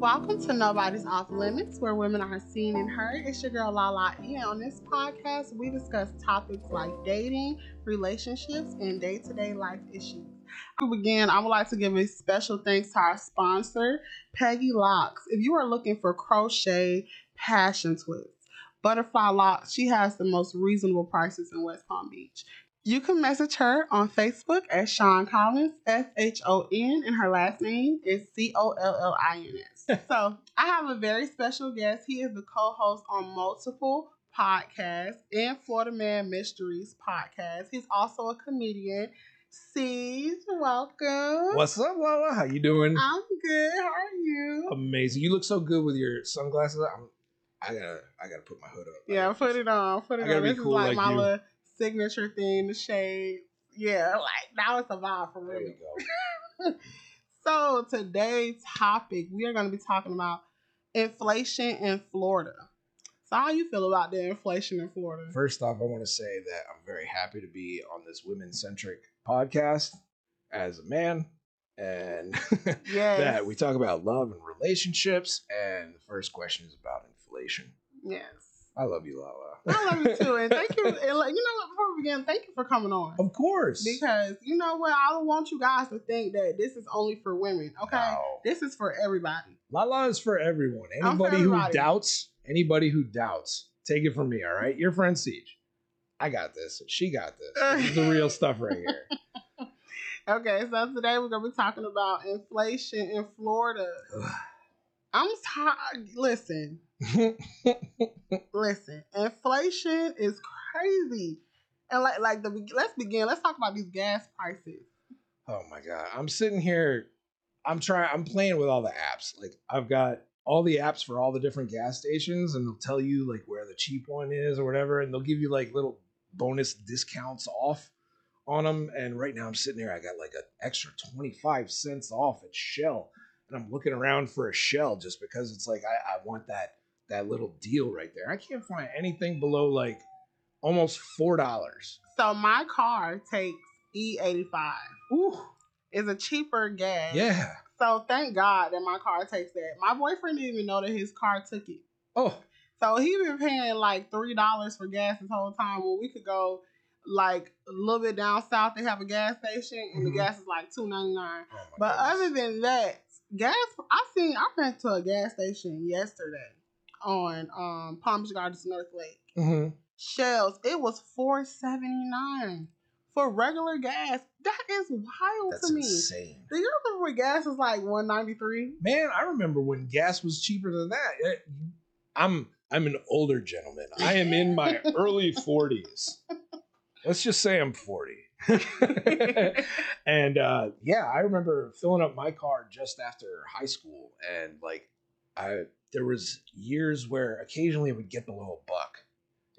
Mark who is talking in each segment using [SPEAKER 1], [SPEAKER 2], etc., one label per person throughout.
[SPEAKER 1] Welcome to Nobody's Off Limits, where women are seen and heard. It's your girl Lala E. On this podcast, we discuss topics like dating, relationships, and day to day life issues. To begin, I would like to give a special thanks to our sponsor, Peggy Locks. If you are looking for crochet passion twists, Butterfly Locks, she has the most reasonable prices in West Palm Beach. You can message her on Facebook at Shon Collins, S H O N, and her last name is C O L L I N S. So I have a very special guest. He is the co host on multiple podcasts and Florida Man Mysteries podcast. He's also a comedian. CEEJ, welcome.
[SPEAKER 2] What's up, Lala? How you doing?
[SPEAKER 1] I'm good. How are you?
[SPEAKER 2] Amazing. You look so good with your sunglasses. I'm, I gotta, I gotta put my hood up.
[SPEAKER 1] Yeah, put it on. Put it
[SPEAKER 2] I gotta
[SPEAKER 1] on.
[SPEAKER 2] be
[SPEAKER 1] This
[SPEAKER 2] cool
[SPEAKER 1] is like,
[SPEAKER 2] like
[SPEAKER 1] my little signature thing, the shade. Yeah, like now it's a vibe for
[SPEAKER 2] There
[SPEAKER 1] real. So today's topic, we are going to be talking about inflation in Florida. So how you feel about the inflation in Florida?
[SPEAKER 2] First off, I want to say that I'm very happy to be on this women-centric podcast as a man, and
[SPEAKER 1] Yes.
[SPEAKER 2] that we talk about love and relationships. And the first question is about inflation.
[SPEAKER 1] Yes.
[SPEAKER 2] I love you, Lala.
[SPEAKER 1] I love you too, and thank you. And like, you know what? Before we begin, thank you for coming on.
[SPEAKER 2] Of course.
[SPEAKER 1] Because you know what? I don't want you guys to think that this is only for women. Okay,
[SPEAKER 2] No.
[SPEAKER 1] this is for everybody.
[SPEAKER 2] Lala is for everyone.
[SPEAKER 1] I'm for
[SPEAKER 2] Anybody who doubts, anybody who doubts, take it from me, all right? Your friend CEEJ. I got this. She got this. This is the real stuff right here.
[SPEAKER 1] Okay, so today we're gonna be talking about inflation in Florida. I'm tired. Listen, listen. Inflation is crazy, and like like the let's begin. Let's talk about these gas prices.
[SPEAKER 2] oh my god. I'm sitting here. I'm trying I'm playing with all the apps. Like I've got all the apps for all the different gas stations and they'll tell you like where the cheap one is or whatever and they'll give you like little bonus discounts off on them and right now I'm sitting here I got like an extra 25 cents off at Shell and I'm looking around for a Shell just because it's like I, I want that that little deal right there. I can't find anything below like almost four dollars.
[SPEAKER 1] So my car takes E85.
[SPEAKER 2] Ooh,
[SPEAKER 1] It's a cheaper gas.
[SPEAKER 2] yeah.
[SPEAKER 1] So thank God that my car takes that. My boyfriend didn't even know that his car took it.
[SPEAKER 2] Oh,
[SPEAKER 1] So he been paying like three dollars for gas this whole time when we could go like a little bit down south. They have a gas station and
[SPEAKER 2] Mhm.
[SPEAKER 1] the gas is like two ninety nine.
[SPEAKER 2] oh
[SPEAKER 1] But other than that, gas I seen I went to a gas station yesterday on um Palm Beach Gardens North Lake.
[SPEAKER 2] Mhm.
[SPEAKER 1] Shells, it was four seventy nine for regular gas. That is wild
[SPEAKER 2] That's
[SPEAKER 1] to me.
[SPEAKER 2] insane.
[SPEAKER 1] Do you remember when gas was like one ninety three?
[SPEAKER 2] Man, I remember when gas was cheaper than that. Eh, I'm I'm an older gentleman. I am in my early 40s. Let's just say I'm 40. and uh, yeah, I remember filling up my car just after high school, and like I there was years where occasionally it would get below a buck.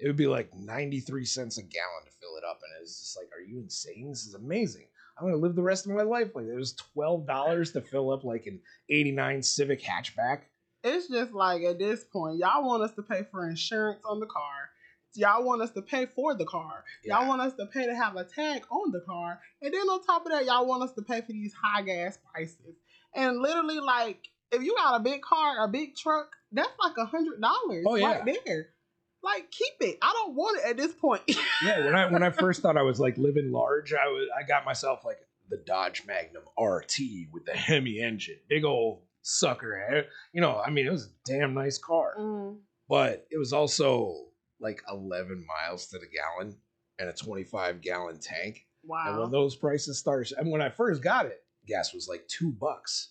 [SPEAKER 2] It would be like 93 cents a gallon to fill it up, and it was just like, are you insane? This is amazing. I'm gonna live the rest of my life like it was twelve dollars to fill up like an '89 Civic hatchback.
[SPEAKER 1] It's just like at this point, y'all want us to pay for insurance on the car. Y'all want us to pay for the car. Y'all want us to pay to have a tag on the car. And then on top of that, y'all want us to pay for these high gas prices. And literally, like, if you got a big car, a big truck, that's like a hundred dollars
[SPEAKER 2] Oh, yeah.
[SPEAKER 1] right there. Like, keep it. I don't want it at this point.
[SPEAKER 2] Yeah, when I when I first thought I was like living large, I was I got myself like the Dodge Magnum RT with the Hemi engine, big old sucker. eh? You know, I mean, it was a damn nice car,
[SPEAKER 1] Mm.
[SPEAKER 2] but it was also like 11 miles to the gallon and a 25 gallon tank. Wow. And when those prices started, and when I first got it, gas was like two bucks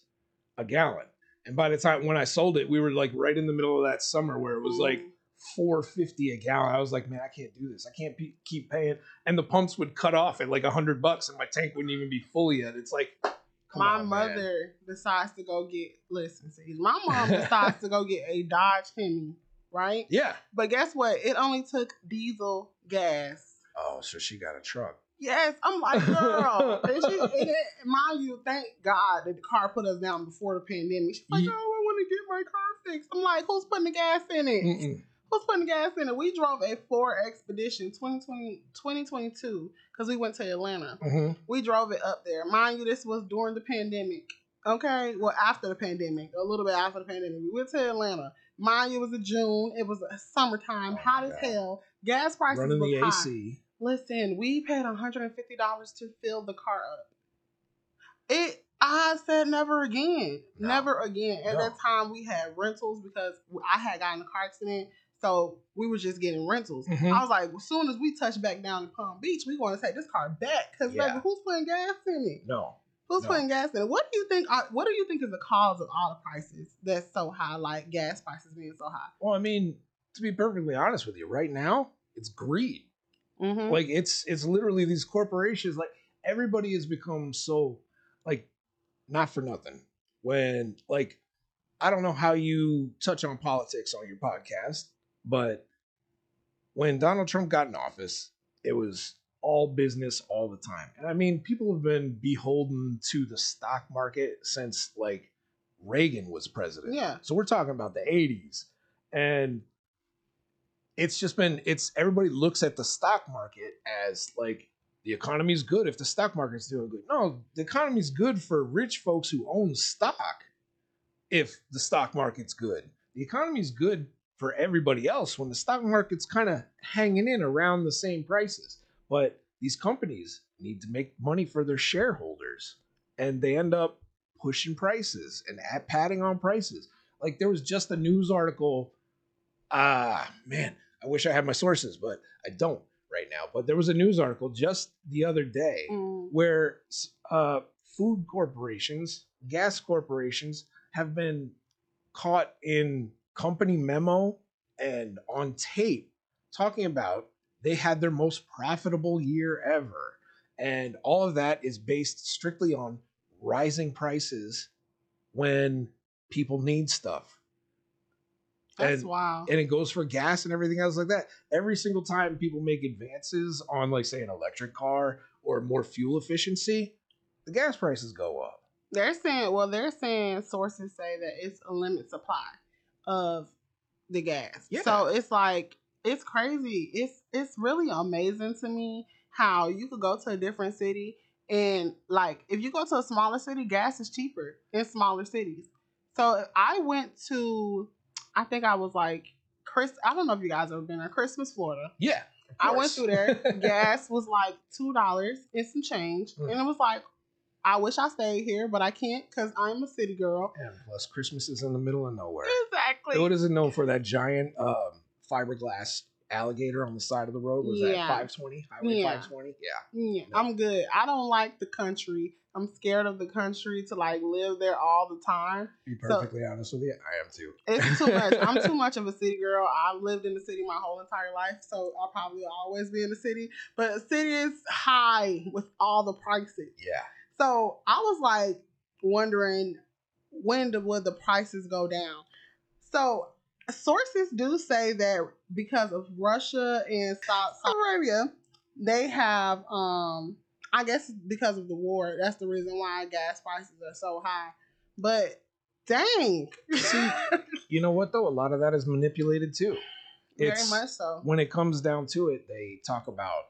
[SPEAKER 2] a gallon. And by the time when I sold it, we were like right in the middle of that summer where it was like
[SPEAKER 1] Mm.
[SPEAKER 2] four fifty a gallon. I was like, man, I can't do this. I can't be, keep paying. And the pumps would cut off at like a hundred bucks, and my tank wouldn't even be full yet. It's like, come
[SPEAKER 1] my
[SPEAKER 2] on, man.
[SPEAKER 1] mother decides to go get listen, see, my mom decides to go get a Dodge Hemi, right?
[SPEAKER 2] Yeah.
[SPEAKER 1] But guess what? It only took diesel gas.
[SPEAKER 2] Oh, so she got a truck.
[SPEAKER 1] Yes, I'm like, girl. and she, and it, mind you, thank God that the car put us down before the pandemic. She's like, oh, I want to get my car fixed. I'm like, who's putting the gas in it?
[SPEAKER 2] Mm-mm.
[SPEAKER 1] Who's putting the gas in it? We drove a Ford Expedition 2020, 2022 because we went to Atlanta.
[SPEAKER 2] Mhm.
[SPEAKER 1] We drove it up there. Mind you, this was during the pandemic. Okay, well after the pandemic, a little bit after the pandemic, we went to Atlanta. Mind you, it was a June. It was a summertime,
[SPEAKER 2] Oh,
[SPEAKER 1] hot as hell. Gas prices
[SPEAKER 2] Running
[SPEAKER 1] was
[SPEAKER 2] the
[SPEAKER 1] high.
[SPEAKER 2] AC.
[SPEAKER 1] Listen, we paid $150 to fill the car up. It I said never again.
[SPEAKER 2] No.
[SPEAKER 1] Never again. At
[SPEAKER 2] No.
[SPEAKER 1] that time we had rentals because I had gotten a car accident. So we were just getting rentals.
[SPEAKER 2] Mhm.
[SPEAKER 1] I was like, as soon as we touch back down in Palm Beach, we want to take this car back. Because
[SPEAKER 2] Yeah.
[SPEAKER 1] baby, who's putting gas in it?
[SPEAKER 2] No.
[SPEAKER 1] Who's
[SPEAKER 2] No.
[SPEAKER 1] putting gas in it? What do you think? uh, What do you think is the cause of all the prices that's so high, like gas prices being so high?
[SPEAKER 2] Well, I mean, to be perfectly honest with you, right now it's greed.
[SPEAKER 1] Mm-hmm.
[SPEAKER 2] Like it's it's literally these corporations. Like everybody has become so like not for nothing. When like I don't know how you touch on politics on your podcast, but when Donald Trump got in office, it was all business all the time. And I mean, people have been beholden to the stock market since like Reagan was president.
[SPEAKER 1] yeah.
[SPEAKER 2] So we're talking about the 80s. And it's just been it's everybody looks at the stock market as like the economy's good if the stock market's doing good. No, the economy's good for rich folks who own stock if the stock market's good. The economy's good for everybody else when the stock market's kind of hanging in around the same prices. But these companies need to make money for their shareholders and they end up pushing prices and at padding on prices. Like there was just a news article. Ah, man, I wish I had my sources, but I don't right now. But there was a news article just the other day
[SPEAKER 1] Mm.
[SPEAKER 2] where uh, food corporations, gas corporations have been caught in company memo and on tape talking about they had their most profitable year ever. And all of that is based strictly on rising prices when people need stuff.
[SPEAKER 1] That's
[SPEAKER 2] And-
[SPEAKER 1] wild.
[SPEAKER 2] And it goes for gas and everything else like that. Every single time people make advances on, like, say, an electric car or more fuel efficiency, the gas prices go up.
[SPEAKER 1] They're saying, well, they're saying sources say that it's a limit supply of the gas.
[SPEAKER 2] Yeah.
[SPEAKER 1] So it's like it's crazy. It's it's really amazing to me how you could go to a different city and like if you go to a smaller city, gas is cheaper in smaller cities. So I went to, I think I was like Chris. I don't know if you guys ever been there, Christmas, Florida.
[SPEAKER 2] Yeah.
[SPEAKER 1] I went through there. Gas was like two dollars and some change,
[SPEAKER 2] Mm.
[SPEAKER 1] and it was like, I wish I stayed here, but I can't because I'm a city girl.
[SPEAKER 2] And plus, Christmas is in the middle of nowhere.
[SPEAKER 1] Exactly.
[SPEAKER 2] What is it known for? That giant um, fiberglass alligator on the side of the road? Was that 520? Highway
[SPEAKER 1] Yeah.
[SPEAKER 2] 520? Yeah.
[SPEAKER 1] Yeah,
[SPEAKER 2] No.
[SPEAKER 1] I'm good. I don't like the country. I'm scared of the country to like live there all the time.
[SPEAKER 2] Be
[SPEAKER 1] So-
[SPEAKER 2] perfectly honest with you, I am too.
[SPEAKER 1] It's too much. I'm too much of a city girl. I've lived in the city my whole entire life, so I'll probably always be in the city. But the city is high with all the prices.
[SPEAKER 2] Yeah.
[SPEAKER 1] So I was like wondering when the, would the prices go down? So sources do say that because of Russia and Saudi Arabia, they have um I guess because of the war, that's the reason why gas prices are so high. But dang.
[SPEAKER 2] See, You know what though? A lot of that is manipulated too.
[SPEAKER 1] Very much so.
[SPEAKER 2] when it comes down to it, they talk about,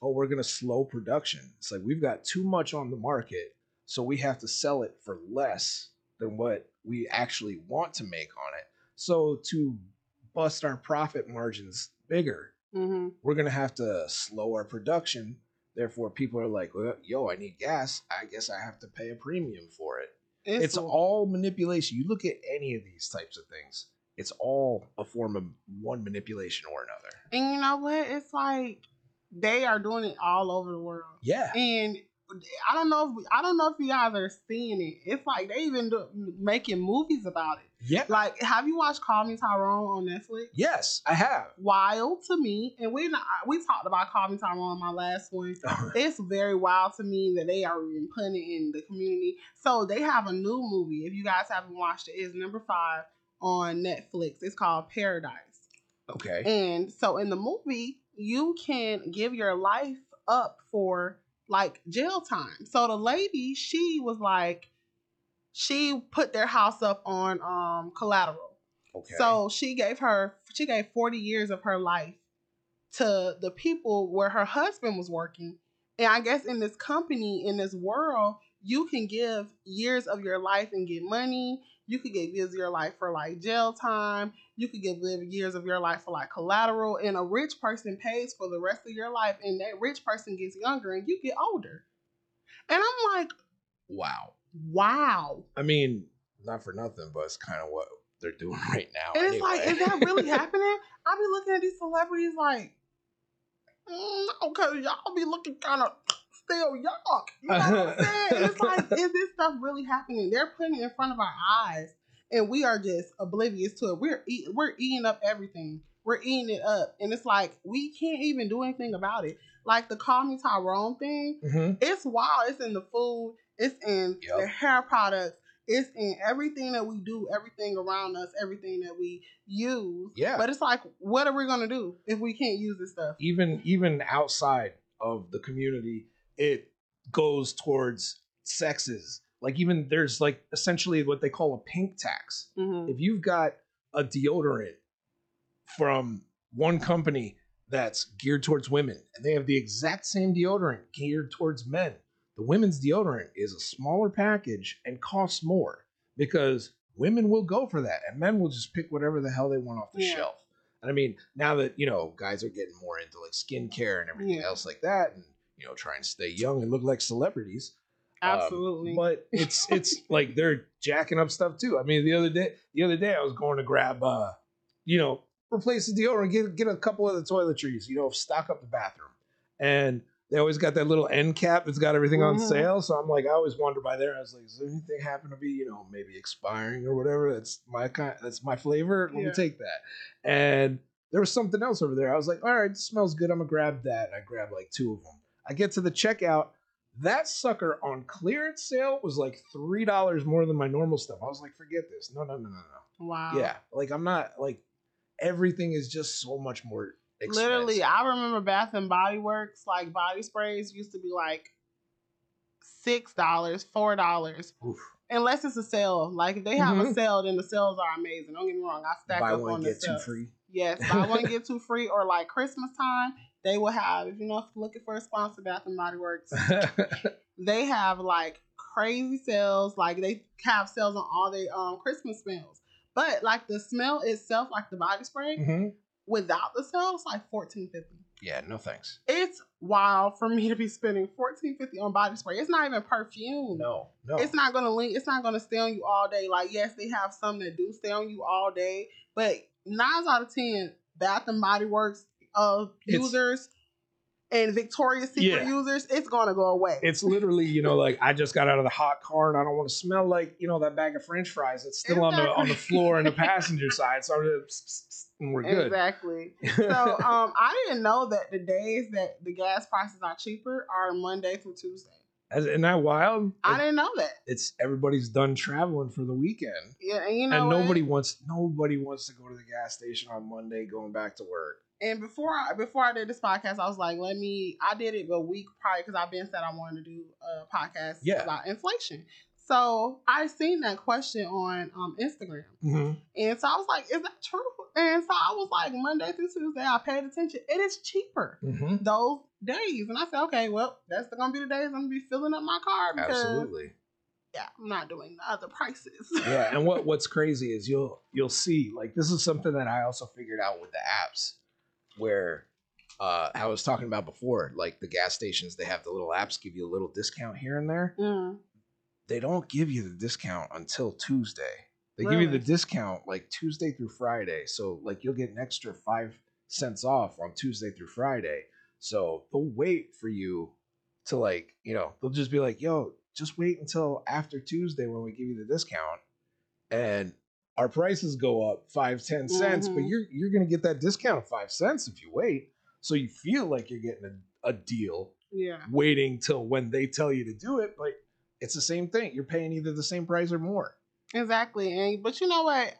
[SPEAKER 2] oh, we're going to slow production. It's like we've got too much on the market, so we have to sell it for less than what we actually want to make on it. So to bust our profit margins bigger,
[SPEAKER 1] hmm
[SPEAKER 2] we're going to have to slow our production. Therefore, people are like, well, yo, I need gas. I guess I have to pay a premium for it.
[SPEAKER 1] It's,
[SPEAKER 2] It's all manipulation. You look at any of these types of things, it's all a form of one manipulation or another.
[SPEAKER 1] and you know what? It's like they are doing it all over the world.
[SPEAKER 2] Yeah.
[SPEAKER 1] and I don't know if I don't know if you guys are seeing it. It's like they even do, making movies about it.
[SPEAKER 2] Yeah.
[SPEAKER 1] Like, have you watched Call Me Tyrone on Netflix?
[SPEAKER 2] Yes, I have.
[SPEAKER 1] Wild to me, and we not, we talked about Call Me Tyrone on my last one. It's very wild to me that they are even putting it in the community. So they have a new movie. If you guys haven't watched it, it's number five on Netflix. It's called Paradise.
[SPEAKER 2] okay.
[SPEAKER 1] And so in the movie, you can give your life up for like jail time. So the lady, she was like, she put their house up on um collateral.
[SPEAKER 2] Okay.
[SPEAKER 1] So she gave her she gave 40 years of her life to the people where her husband was working And I guess in this company, in this world, you can give years of your life and get money. You could give years of your life for like jail time. You could give years of your life for like collateral. And a rich person pays for the rest of your life, and that rich person gets younger and you get older. And I'm like,
[SPEAKER 2] Wow.
[SPEAKER 1] Wow.
[SPEAKER 2] I mean, not for nothing, but it's kind of what they're doing right now.
[SPEAKER 1] And it's like, is that really happening? I be looking at these celebrities like, mm, because y'all be looking kind of still yuck. You know what I'm saying? And it's like, is this stuff really happening? They're putting it in front of our eyes, and we are just oblivious to it. We're eat, we're eating up everything. We're eating it up, and it's like we can't even do anything about it. Like the Call Me Tyrone thing,
[SPEAKER 2] Mhm.
[SPEAKER 1] it's wild. It's in the food. It's in
[SPEAKER 2] Yep.
[SPEAKER 1] the hair products. It's in everything that we do, everything around us, everything that we use.
[SPEAKER 2] Yeah.
[SPEAKER 1] But it's like, what are we gonna do if we can't use this stuff?
[SPEAKER 2] even even outside of the community, it goes towards sexes. Like even there's like essentially what they call a pink tax.
[SPEAKER 1] Mm-hmm.
[SPEAKER 2] If you've got a deodorant from one company that's geared towards women and they have the exact same deodorant geared towards men, the women's deodorant is a smaller package and costs more because women will go for that and men will just pick whatever the hell they want off the
[SPEAKER 1] Yeah.
[SPEAKER 2] shelf. And I mean, now that, you know, guys are getting more into like skincare and everything
[SPEAKER 1] Yeah.
[SPEAKER 2] else like that and, you know, trying to stay young and look like celebrities, um,
[SPEAKER 1] Absolutely.
[SPEAKER 2] but it's it's like they're jacking up stuff too. I mean, the other day, the other day I was going to grab, uh, you know, replace the deodorant, get get a couple of the toiletries, you know, stock up the bathroom, and they always got that little end cap that's got everything on
[SPEAKER 1] Mhm.
[SPEAKER 2] sale. So I'm like, I always wander by there. I was like, does anything happen to be, you know, maybe expiring or whatever? That's my kind. That's my flavor. Let
[SPEAKER 1] Yeah.
[SPEAKER 2] me take that. And there was something else over there. I was like, all right, smells good. I'm gonna grab that. And I grabbed like two of them. I get to the checkout. That sucker on clearance sale was like three dollars more than my normal stuff. I was like, forget this. No, no, no, no, no.
[SPEAKER 1] wow.
[SPEAKER 2] Yeah, like I'm not like everything is just so much more expensive.
[SPEAKER 1] Literally, I remember Bath and Body Works, like body sprays used to be like six dollars, four dollars. Unless it's a sale. Like if they have a
[SPEAKER 2] Mhm.
[SPEAKER 1] sale, then the sales are amazing. Don't get me wrong. I stack
[SPEAKER 2] buy
[SPEAKER 1] up
[SPEAKER 2] one
[SPEAKER 1] on
[SPEAKER 2] get
[SPEAKER 1] the
[SPEAKER 2] two free.
[SPEAKER 1] Yes, buy one get two free, or like Christmas time, they will have. If you know if you're looking for a sponsor, Bath and Body Works, they have like crazy sales. Like they have sales on all their um Christmas smells. But like the smell itself, like the body spray,
[SPEAKER 2] Mhm.
[SPEAKER 1] Without the sales like fourteen fifty.
[SPEAKER 2] Yeah, no thanks.
[SPEAKER 1] It's wild for me to be spending fourteen fifty on body spray. It's not even perfume.
[SPEAKER 2] No, no.
[SPEAKER 1] It's not gonna link. It's not gonna stay on you all day. Like yes, they have some that do stay on you all day, but nine out of ten, Bath and Body Works uh,
[SPEAKER 2] It's-
[SPEAKER 1] users and Victoria's Secret
[SPEAKER 2] Yeah.
[SPEAKER 1] users, it's gonna go away.
[SPEAKER 2] It's literally, you know, like I just got out of the hot car and I don't want to smell like, you know, that bag of French fries that's still on the on the floor in the passenger side. So I'm just, and we're good.
[SPEAKER 1] Exactly. So um, I didn't know that the days that the gas prices are cheaper are Monday through Tuesday.
[SPEAKER 2] Isn't that wild?
[SPEAKER 1] I didn't know that.
[SPEAKER 2] It's everybody's done traveling for the weekend,
[SPEAKER 1] Yeah, and you know
[SPEAKER 2] and
[SPEAKER 1] what?
[SPEAKER 2] nobody wants nobody wants to go to the gas station on Monday going back to work.
[SPEAKER 1] And before I before I did this podcast, I was like, let me. I did it a week prior because I've been said I wanted to do a podcast
[SPEAKER 2] Yeah.
[SPEAKER 1] about inflation. So I seen that question on um, Instagram,
[SPEAKER 2] Mm-hmm.
[SPEAKER 1] and so I was like, is that true? And so I was like, Monday through Tuesday, I paid attention. It is cheaper
[SPEAKER 2] Mm-hmm.
[SPEAKER 1] those days, and I said, okay, well, that's gonna be the days I'm gonna be filling up my car because
[SPEAKER 2] Absolutely.
[SPEAKER 1] yeah, I'm not doing the other prices.
[SPEAKER 2] yeah and what what's crazy is you'll you'll see like this is something that i also figured out with the apps where uh i was talking about before like the gas stations they have the little apps give you a little discount here and there.
[SPEAKER 1] Mm.
[SPEAKER 2] they don't give you the discount until tuesday. They give you the discount like tuesday through friday. So like you'll get an extra five cents off on tuesday through friday. So they'll wait for you to like you know they'll just be like yo just wait until after tuesday when we give you the discount. And our prices go up five ten cents but
[SPEAKER 1] Mhm.
[SPEAKER 2] you're you're gonna get that discount of five cents if you wait so you feel like you're getting a, a deal
[SPEAKER 1] Yeah.
[SPEAKER 2] waiting till when they tell you to do it but it's the same thing you're paying either the same price or more
[SPEAKER 1] Exactly. And but you know what?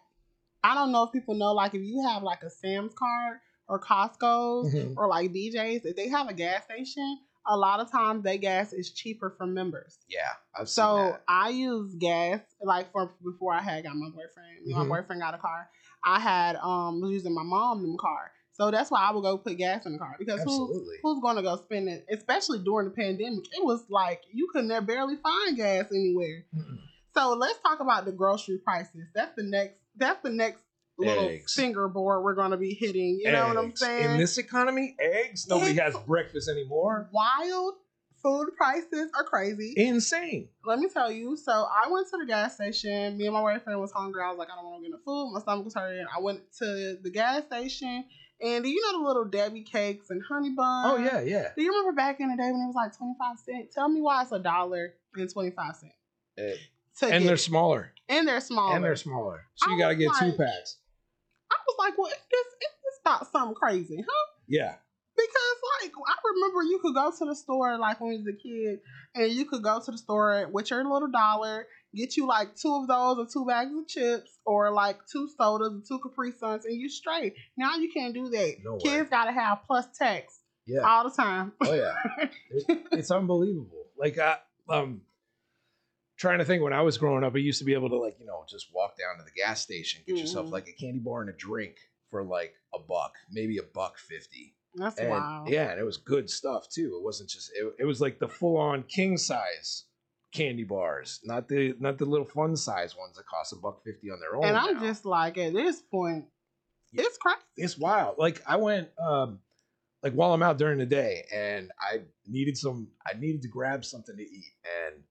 [SPEAKER 1] I don't know if people know like if you have like a Sam's card or Costco's
[SPEAKER 2] Mhm.
[SPEAKER 1] or like BJ's, if they have a gas station, a lot of times their gas is cheaper for members.
[SPEAKER 2] yeah I've
[SPEAKER 1] So. I use gas like for before I had got my boyfriend. My
[SPEAKER 2] Mhm.
[SPEAKER 1] boyfriend got a car. I had um was using my mom's car. So that's why I would go put gas in the car because who's
[SPEAKER 2] Absolutely.
[SPEAKER 1] who's going to go spend it? Especially during the pandemic, it was like you could never barely find gas anywhere.
[SPEAKER 2] Mm-mm.
[SPEAKER 1] So let's talk about the grocery prices. That's the next. That's the next little
[SPEAKER 2] Eggs.
[SPEAKER 1] fingerboard we're going to be hitting. You know what I'm saying?
[SPEAKER 2] In this economy, eggs. Nobody
[SPEAKER 1] Eggs.
[SPEAKER 2] has breakfast anymore.
[SPEAKER 1] wild food prices are crazy.
[SPEAKER 2] Insane.
[SPEAKER 1] Let me tell you. So I went to the gas station. Me and my boyfriend was hungry. I was like, I don't want to get no food. My stomach was hurting. I went to the gas station, and do you know the little Debbie cakes and honey buns?
[SPEAKER 2] Oh yeah, yeah.
[SPEAKER 1] Do you remember back in the day when it was like twenty five cents? Tell me why it's a dollar and twenty five cents.
[SPEAKER 2] Eh, and they're smaller.
[SPEAKER 1] and they're smaller.
[SPEAKER 2] And they're smaller. So
[SPEAKER 1] I
[SPEAKER 2] you gotta
[SPEAKER 1] was
[SPEAKER 2] get two packs.
[SPEAKER 1] I was like, well, if this if this not something crazy, huh?
[SPEAKER 2] Yeah.
[SPEAKER 1] Because like I remember you could go to the store like when you was a kid and you could go to the store with your little dollar, get you like two of those or two bags of chips or like two sodas and two Capri Suns and you straight. Now you can't do that.
[SPEAKER 2] No way.
[SPEAKER 1] Kids gotta have plus tax
[SPEAKER 2] Yeah.
[SPEAKER 1] all the time.
[SPEAKER 2] Oh yeah. It- it's unbelievable. Like I um trying to think when I was growing up, I used to be able to like, you know, just walk down to the gas station, get yourself
[SPEAKER 1] Mhm.
[SPEAKER 2] like a candy bar and a drink for like a buck, maybe a buck fifty.
[SPEAKER 1] That's
[SPEAKER 2] And
[SPEAKER 1] wild.
[SPEAKER 2] yeah, and it was good stuff too. It wasn't just it, it was like the full on king size candy bars, not the not the little fun size ones that cost a buck fifty on their own.
[SPEAKER 1] And I'm
[SPEAKER 2] now.
[SPEAKER 1] just like at this point,
[SPEAKER 2] Yeah.
[SPEAKER 1] it's crazy.
[SPEAKER 2] it's wild. Like I went um like while I'm out during the day and I needed some I needed to grab something to eat. And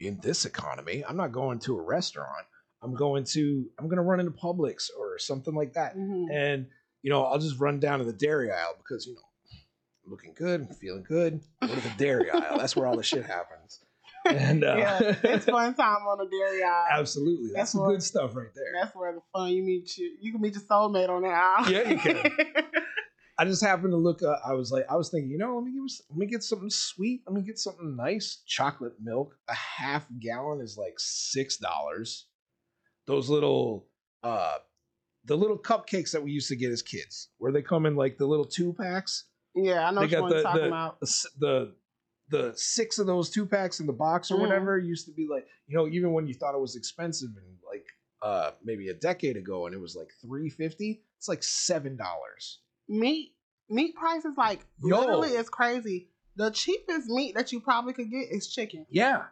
[SPEAKER 2] in this economy, I'm not going to a restaurant. I'm going to I'm gonna run into Publix or something like that.
[SPEAKER 1] Mhm.
[SPEAKER 2] And you know, I'll just run down to the dairy aisle because you know, I'm looking good, I'm feeling good. Go to the dairy aisle. That's where all the shit happens. And uh,
[SPEAKER 1] yeah, it's fun time on the dairy aisle.
[SPEAKER 2] absolutely. That's
[SPEAKER 1] That's
[SPEAKER 2] some
[SPEAKER 1] what-
[SPEAKER 2] good stuff right there.
[SPEAKER 1] That's where the fun you meet you. You can meet your soulmate on that aisle.
[SPEAKER 2] Yeah, you can. I just happened to look. Uh, I was like, I was thinking, you know, let me give, us- let me get something sweet. Let me get something nice. Chocolate milk. A half gallon is like six dollars. Those little, uh, the little cupcakes that we used to get as kids, where they come in like the little two packs.
[SPEAKER 1] yeah, I know
[SPEAKER 2] They got
[SPEAKER 1] want to
[SPEAKER 2] the-
[SPEAKER 1] talk
[SPEAKER 2] the-
[SPEAKER 1] about.
[SPEAKER 2] The the six of those two packs in the box or
[SPEAKER 1] Mhm.
[SPEAKER 2] whatever used to be like, you know, even when you thought it was expensive and like uh maybe a decade ago and it was like three fifty, it's like seven dollars.
[SPEAKER 1] Meat meat prices like
[SPEAKER 2] Yo.
[SPEAKER 1] literally is crazy. The cheapest meat that you probably could get is chicken.
[SPEAKER 2] Yeah.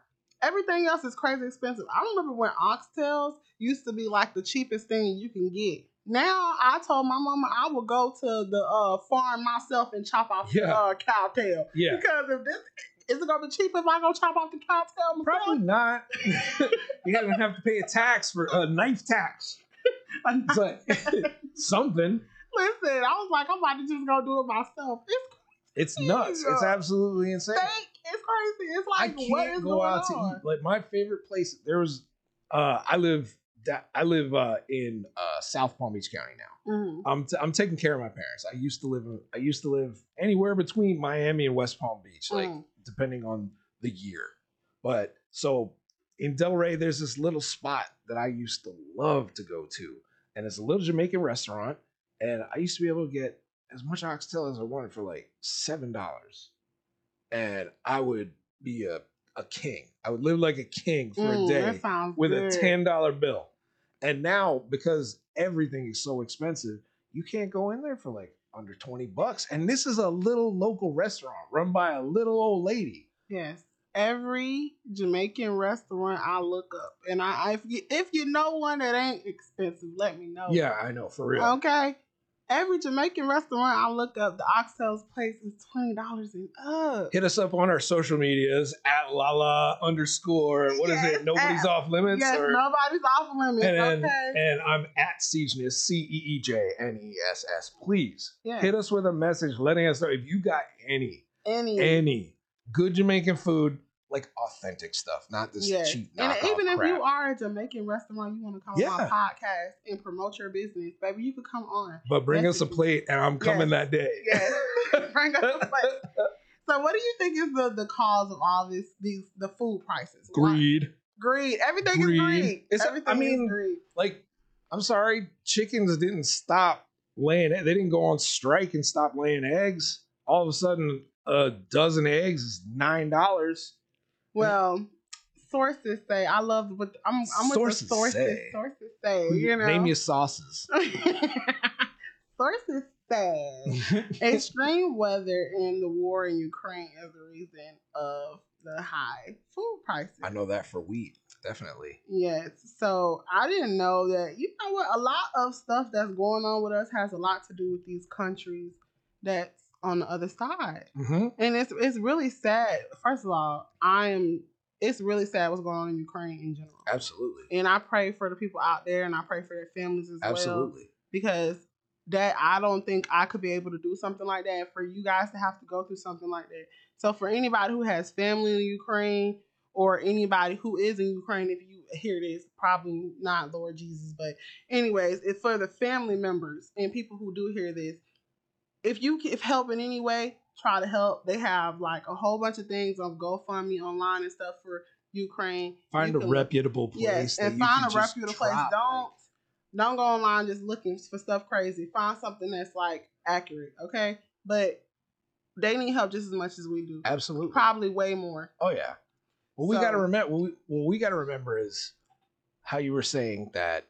[SPEAKER 1] Everything else is crazy expensive. I remember when oxtails used to be like the cheapest thing you can get. Now I told my mama I would go to the uh, farm myself and chop off the uh, cow tail.
[SPEAKER 2] Yeah.
[SPEAKER 1] Because if this is it gonna be cheap if I go chop off the cow tail?
[SPEAKER 2] Probably not. you gotta have to pay a tax for a knife tax. It's like something.
[SPEAKER 1] Listen, I was like, I'm about to just go do it myself. It's
[SPEAKER 2] It's nuts. It's absolutely insane.
[SPEAKER 1] fake. It's crazy. It's like, I
[SPEAKER 2] can't go out to eat. Like my favorite place. There was. Uh, I live. I live uh, in uh, South Palm Beach County now.
[SPEAKER 1] Mhm.
[SPEAKER 2] I'm t- I'm taking care of my parents. I used to live. In, I used to live anywhere between Miami and West Palm Beach, like
[SPEAKER 1] Mm.
[SPEAKER 2] depending on the year. But so in Delray, there's this little spot that I used to love to go to, and it's a little Jamaican restaurant. And I used to be able to get as much oxtail as I wanted for like seven dollars, and I would be a a king. I would live like a king for
[SPEAKER 1] Mm,
[SPEAKER 2] a day with
[SPEAKER 1] good.
[SPEAKER 2] a ten dollar bill. And now because everything is so expensive, you can't go in there for like under twenty bucks. And this is a little local restaurant run by a little old lady.
[SPEAKER 1] Yes. Every Jamaican restaurant I look up, and I if you if you know one that ain't expensive, let me know.
[SPEAKER 2] Yeah, I know for real.
[SPEAKER 1] Okay. Every Jamaican restaurant I look up, the oxtails place is twenty dollars and up.
[SPEAKER 2] Hit us up on our social medias at Lala underscore what is
[SPEAKER 1] Yes,
[SPEAKER 2] it? Nobody's
[SPEAKER 1] at-
[SPEAKER 2] off limits.
[SPEAKER 1] Yes,
[SPEAKER 2] or-
[SPEAKER 1] nobody's off limits.
[SPEAKER 2] and,
[SPEAKER 1] okay.
[SPEAKER 2] and I'm at Ceejness, C E E J N E S S. Please
[SPEAKER 1] Yeah.
[SPEAKER 2] hit us with a message letting us know if you got any
[SPEAKER 1] Any.
[SPEAKER 2] any good Jamaican food, like authentic stuff, not this
[SPEAKER 1] Yes.
[SPEAKER 2] cheap
[SPEAKER 1] And
[SPEAKER 2] knockoff
[SPEAKER 1] even if you are a Jamaican restaurant, you want to come on my podcast and promote your business, baby, you could come on.
[SPEAKER 2] but bring us a plate, and I'm coming
[SPEAKER 1] Yes.
[SPEAKER 2] that day.
[SPEAKER 1] Yes. Bring us a plate. So, what do you think is the, the cause of all this? These the food prices. Why-
[SPEAKER 2] Greed.
[SPEAKER 1] Greed. Everything
[SPEAKER 2] Greed.
[SPEAKER 1] is greed.
[SPEAKER 2] It's- Everything I
[SPEAKER 1] Everything
[SPEAKER 2] mean,
[SPEAKER 1] is greed.
[SPEAKER 2] Like, I'm sorry, chickens didn't stop laying. They didn't go on strike and stop laying eggs. All of a sudden, a dozen eggs is nine dollars.
[SPEAKER 1] Well, sources say I love what I'm. I'm
[SPEAKER 2] Sources
[SPEAKER 1] with the sources.
[SPEAKER 2] say.
[SPEAKER 1] Sources say you know.
[SPEAKER 2] Name your sauces.
[SPEAKER 1] sources say Extreme weather and the war in Ukraine is the reason of the high food prices.
[SPEAKER 2] I know that for wheat, definitely.
[SPEAKER 1] Yes. So I didn't know that. You know what? A lot of stuff that's going on with us has a lot to do with these countries that's on the other side,
[SPEAKER 2] Mm-hmm.
[SPEAKER 1] and it's it's really sad. First of all, I am. It's really sad what's going on in Ukraine in general.
[SPEAKER 2] Absolutely.
[SPEAKER 1] And I pray for the people out there, and I pray for their families as well
[SPEAKER 2] Absolutely.
[SPEAKER 1] because that I don't think I could be able to do something like that. For you guys to have to go through something like that. So for anybody who has family in Ukraine or anybody who is in Ukraine, if you hear this, probably not Lord Jesus, but anyways, it's for the family members and people who do hear this. If you if help in any way, try to help. They have like a whole bunch of things on GoFundMe online and stuff for Ukraine.
[SPEAKER 2] Find
[SPEAKER 1] You
[SPEAKER 2] a
[SPEAKER 1] can-
[SPEAKER 2] reputable place.
[SPEAKER 1] Yes,
[SPEAKER 2] that
[SPEAKER 1] and find a reputable place. Don't
[SPEAKER 2] like-
[SPEAKER 1] don't go online just looking for stuff crazy. Find something that's like accurate, okay? But they need help just as much as we do.
[SPEAKER 2] absolutely.
[SPEAKER 1] Probably way more.
[SPEAKER 2] Oh yeah. What we
[SPEAKER 1] So-
[SPEAKER 2] got to remember, what we, what we got to remember is how you were saying that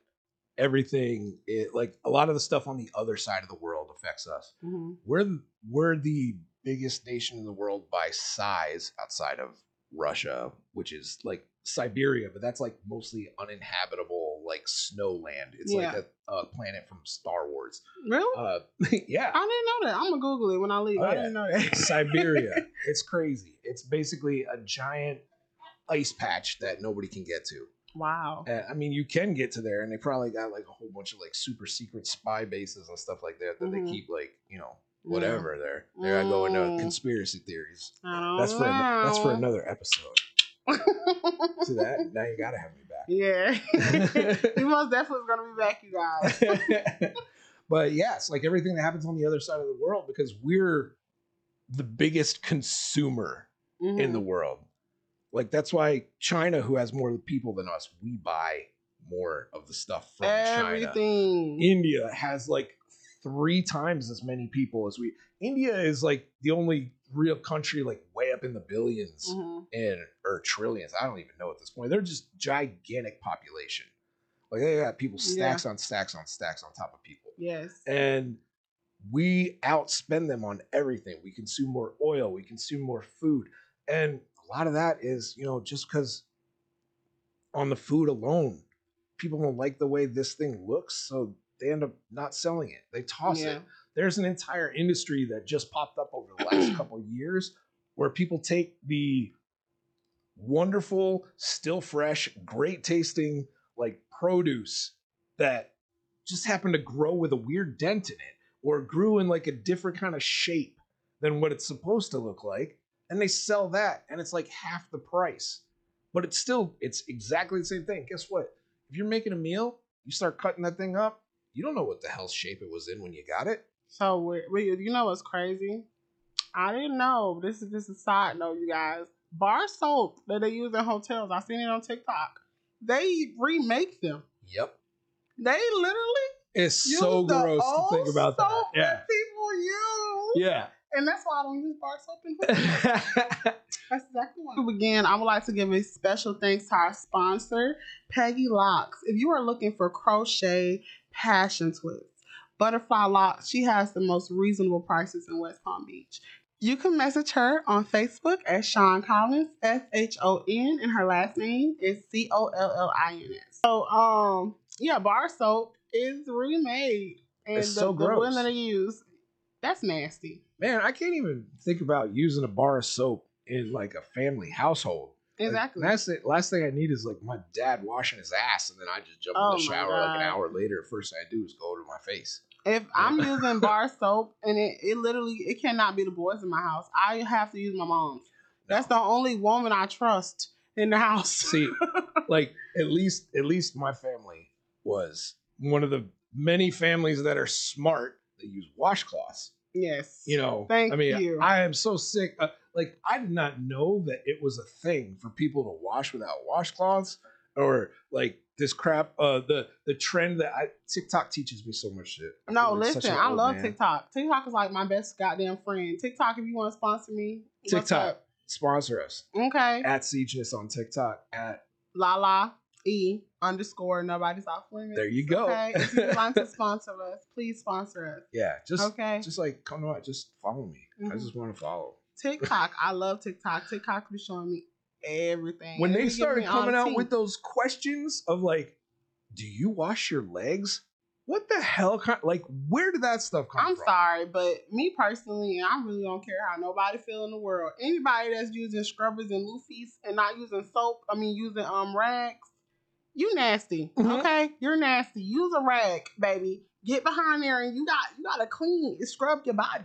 [SPEAKER 2] everything, it, like a lot of the stuff on the other side of the world affects us.
[SPEAKER 1] hmm
[SPEAKER 2] We're the, we're the biggest nation in the world by size outside of Russia, which is like Siberia, but that's like mostly uninhabitable, like snow land. It's like a, a planet from Star Wars.
[SPEAKER 1] Really?
[SPEAKER 2] Uh, yeah.
[SPEAKER 1] I didn't know that. I'm gonna Google it when I leave.
[SPEAKER 2] Oh,
[SPEAKER 1] I
[SPEAKER 2] yeah.
[SPEAKER 1] didn't know that.
[SPEAKER 2] Siberia. It's crazy. It's basically a giant ice patch that nobody can get to.
[SPEAKER 1] Wow.
[SPEAKER 2] Uh, I mean, you can get to there, and they probably got like a whole bunch of like super secret spy bases and stuff like that that
[SPEAKER 1] Mhm.
[SPEAKER 2] they keep like you know whatever there. There I go into
[SPEAKER 1] Mm. I don't
[SPEAKER 2] That's for an- that's for another episode. See that? Now you gotta have me back.
[SPEAKER 1] yeah. you most definitely gonna be back, you guys.
[SPEAKER 2] but yes, like everything that happens on the other side of the world, because we're the biggest consumer in the
[SPEAKER 1] Mhm.
[SPEAKER 2] world. Like that's why China, who has more people than us, we buy more of the stuff from China. India has like three times as many people as we. India is like the only real country like way up in the 1000000000s
[SPEAKER 1] Mhm.
[SPEAKER 2] and or trillions. I don't even know at this point. They're just gigantic population. Like they got people stacks on stacks on stacks on top of people.
[SPEAKER 1] Yes.
[SPEAKER 2] And we outspend them on everything. We consume more oil, we consume more food. And a lot of that is, you know, just because on the food alone, people don't like the way this thing looks. So they end up not selling it. They toss
[SPEAKER 1] yeah.
[SPEAKER 2] it. There's an entire industry that just popped up over the last couple of years where people take the wonderful, still fresh, great tasting like produce that just happened to grow with a weird dent in it or grew in like a different kind of shape than what it's supposed to look like and they sell that and it's like half the price but it's still it's exactly the same thing guess what if you're making a meal you start cutting that thing up you don't know what the hell shape it was in when you got it
[SPEAKER 1] So we, you know what's crazy? I didn't know. This is just a side note, you guys. Bar soap that they use in hotels. i've seen it on TikTok. They remake them.
[SPEAKER 2] yep
[SPEAKER 1] They literally
[SPEAKER 2] it's so gross to think about that yeah
[SPEAKER 1] people use.
[SPEAKER 2] yeah
[SPEAKER 1] And that's why I don't use bar soap hotels. That's exactly why. To begin, I would like to give a special thanks to our sponsor, Peggy Locks. If you are looking for crochet passion twists, Butterfly Locks, she has the most reasonable prices in West Palm Beach. You can message her on Facebook at Shon Collins, S H O N, and her last name is C O L L I N S. So, um, yeah, bar soap is remade, and
[SPEAKER 2] It's
[SPEAKER 1] the,
[SPEAKER 2] so
[SPEAKER 1] the
[SPEAKER 2] gross.
[SPEAKER 1] one that they use, that's nasty.
[SPEAKER 2] Man i can't even think about using a bar of soap in like a family household Like,
[SPEAKER 1] Exactly.
[SPEAKER 2] that's it. Last thing I need is like my dad washing his ass, and then I just jump
[SPEAKER 1] Oh
[SPEAKER 2] in the oh
[SPEAKER 1] my
[SPEAKER 2] shower like an hour later. First thing I do is go to my face.
[SPEAKER 1] If I'm using bar soap and it, it literally it cannot be the boys in my house, I have to use my mom's. That's the only woman I trust in the house.
[SPEAKER 2] See, like at least at least my family was one of the many families that are smart that use washcloths.
[SPEAKER 1] Yes.
[SPEAKER 2] You know,
[SPEAKER 1] Thank
[SPEAKER 2] I mean,
[SPEAKER 1] you.
[SPEAKER 2] I am so sick. Uh, like I did not know that it was a thing for people to wash without washcloths or like this crap. Uh, the the trend that I TikTok teaches me so much shit. I
[SPEAKER 1] No, listen, I love
[SPEAKER 2] man.
[SPEAKER 1] TikTok. TikTok is like my best goddamn friend. TikTok, if you want to sponsor me,
[SPEAKER 2] TikTok sponsor us
[SPEAKER 1] Okay.
[SPEAKER 2] at Ceejness on TikTok at
[SPEAKER 1] La la E underscore nobody's off limits.
[SPEAKER 2] There you go.
[SPEAKER 1] Okay. If you like to sponsor us, please sponsor us.
[SPEAKER 2] yeah, just
[SPEAKER 1] Okay.
[SPEAKER 2] just like come on, just follow me. I
[SPEAKER 1] Mhm.
[SPEAKER 2] just want to follow.
[SPEAKER 1] TikTok. I love TikTok. TikTok be showing me everything.
[SPEAKER 2] When they started coming out with those questions of like, do you wash your legs? What the hell? Like, where did that stuff come from?
[SPEAKER 1] I'm sorry, but me personally, and I really don't care how nobody feel in the world. Anybody that's using scrubbers and loofahs and not using soap, I mean using um rags, you nasty.
[SPEAKER 2] Mhm.
[SPEAKER 1] Okay, you're nasty. Use a rag, baby. Get behind there and you got you gotta clean scrub your body.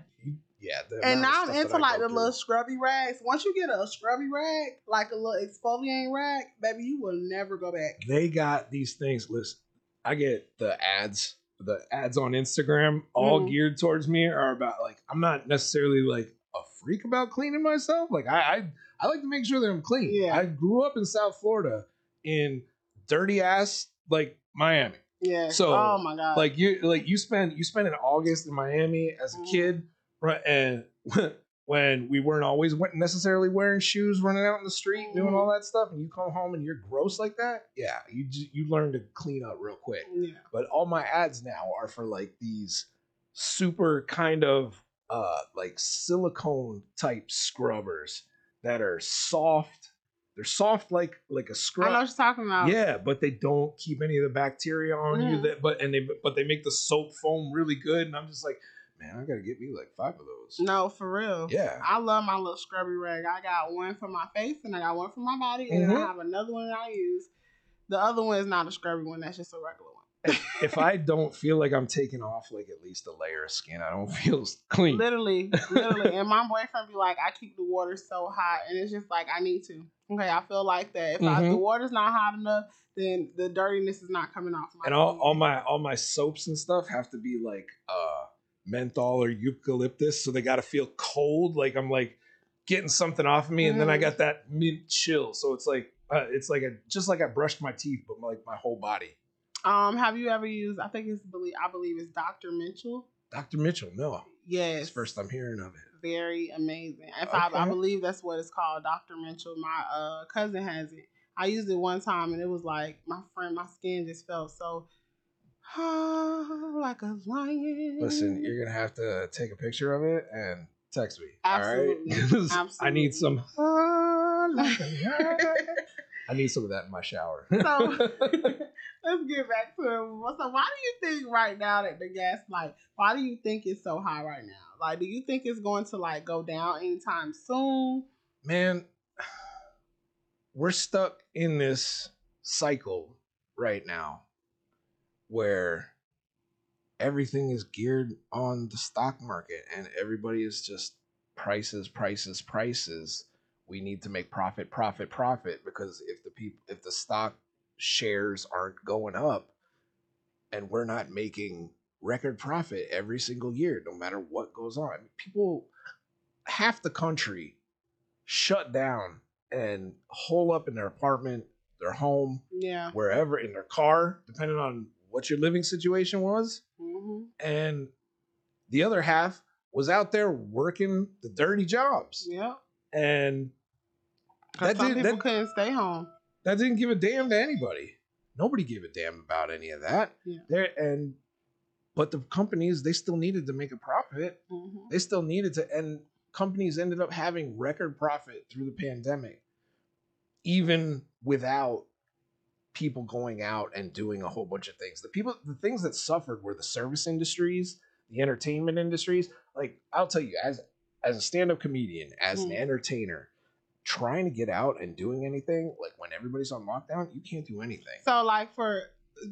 [SPEAKER 2] Yeah,
[SPEAKER 1] And now I'm into like the little scrubby rags. Once you get a scrubby rag, like a little exfoliating rag, baby, you will never go back.
[SPEAKER 2] They got these things. Listen, I get the ads. The ads on Instagram, all
[SPEAKER 1] Mhm.
[SPEAKER 2] geared towards me, are about like I'm not necessarily like a freak about cleaning myself. Like I, I, I like to make sure that I'm clean.
[SPEAKER 1] Yeah.
[SPEAKER 2] I grew up in South Florida in dirty ass like Miami.
[SPEAKER 1] Yeah.
[SPEAKER 2] So,
[SPEAKER 1] oh my god.
[SPEAKER 2] like you like you spend you spend an August in Miami as a
[SPEAKER 1] Mhm.
[SPEAKER 2] kid, right? And when we weren't always necessarily wearing shoes, running out in the street, doing
[SPEAKER 1] Mhm.
[SPEAKER 2] all that stuff, and you come home and you're gross like that, yeah, you you learn to clean up real quick.
[SPEAKER 1] yeah.
[SPEAKER 2] But all my ads now are for like these super kind of uh like silicone type scrubbers that are soft. They're soft like like a scrub.
[SPEAKER 1] I know what you're talking about.
[SPEAKER 2] Yeah, but they don't keep any of the bacteria on you. That but and they but they make the soap foam really good. And I'm just like, man, I gotta get me like five of those.
[SPEAKER 1] No, for real.
[SPEAKER 2] Yeah,
[SPEAKER 1] I love my little scrubby rag. I got one for my face and I got one for my body, and
[SPEAKER 2] Mhm.
[SPEAKER 1] I have another one that I use. The other one is not a scrubby one; that's just a regular one.
[SPEAKER 2] if, if I don't feel like I'm taking off like at least a layer of skin, I don't feel clean.
[SPEAKER 1] Literally, literally. And my boyfriend be like, "I keep the water so hot," and it's just like I need to. Okay, I feel like that. If I,
[SPEAKER 2] Mhm.
[SPEAKER 1] the water's not hot enough, then the dirtiness is not coming off my.
[SPEAKER 2] and all, all my all my soaps and stuff have to be like uh menthol or eucalyptus, so they gotta feel cold. Like I'm like getting something off of me, and then I
[SPEAKER 1] Mhm.
[SPEAKER 2] got that mint chill. So it's like uh, it's like a just like I brushed my teeth, but like my whole body.
[SPEAKER 1] Um, have you ever used? I think it's believe I believe it's Dr. Mitchell.
[SPEAKER 2] Dr. Mitchell, no,
[SPEAKER 1] Yes,
[SPEAKER 2] it's first I'm hearing of it.
[SPEAKER 1] Very amazing. If I, I believe that's what it's called, Dr. Mitchell. My uh, cousin has it. I used it one time and it was like my friend, my skin just felt so like a lion.
[SPEAKER 2] Listen, you're gonna have to take a picture of it and text me.
[SPEAKER 1] Absolutely.
[SPEAKER 2] All right, 'Cause I need some. "Ah, like a lion." I need some of that in my shower.
[SPEAKER 1] So let's get back to it. So why do you think right now that the gas like why do you think it's so high right now? Like do you think it's going to like go down anytime soon?
[SPEAKER 2] Man, we're stuck in this cycle right now where everything is geared on the stock market and everybody is just prices, prices, prices. We need to make profit, profit, profit because if the people if the stock shares aren't going up and we're not making record profit every single year, no matter what goes on. People half the country shut down and hole up in their apartment, their home,
[SPEAKER 1] Yeah.
[SPEAKER 2] wherever in their car, depending on what your living situation was.
[SPEAKER 1] hmm
[SPEAKER 2] And the other half was out there working the dirty jobs.
[SPEAKER 1] Yeah.
[SPEAKER 2] And That
[SPEAKER 1] some people
[SPEAKER 2] that-
[SPEAKER 1] couldn't stay home.
[SPEAKER 2] that didn't give a damn to anybody. Nobody gave a damn about any of that.
[SPEAKER 1] Yeah.
[SPEAKER 2] There and but the companies they still needed to make a profit.
[SPEAKER 1] hmm
[SPEAKER 2] They still needed to and companies ended up having record profit through the pandemic even without people going out and doing a whole bunch of things. The people the things that suffered were the service industries, the entertainment industries. Like I'll tell you as as a stand-up comedian, as an
[SPEAKER 1] Mm.
[SPEAKER 2] entertainer, trying to get out and doing anything, like when everybody's on lockdown, you can't do anything.
[SPEAKER 1] So like for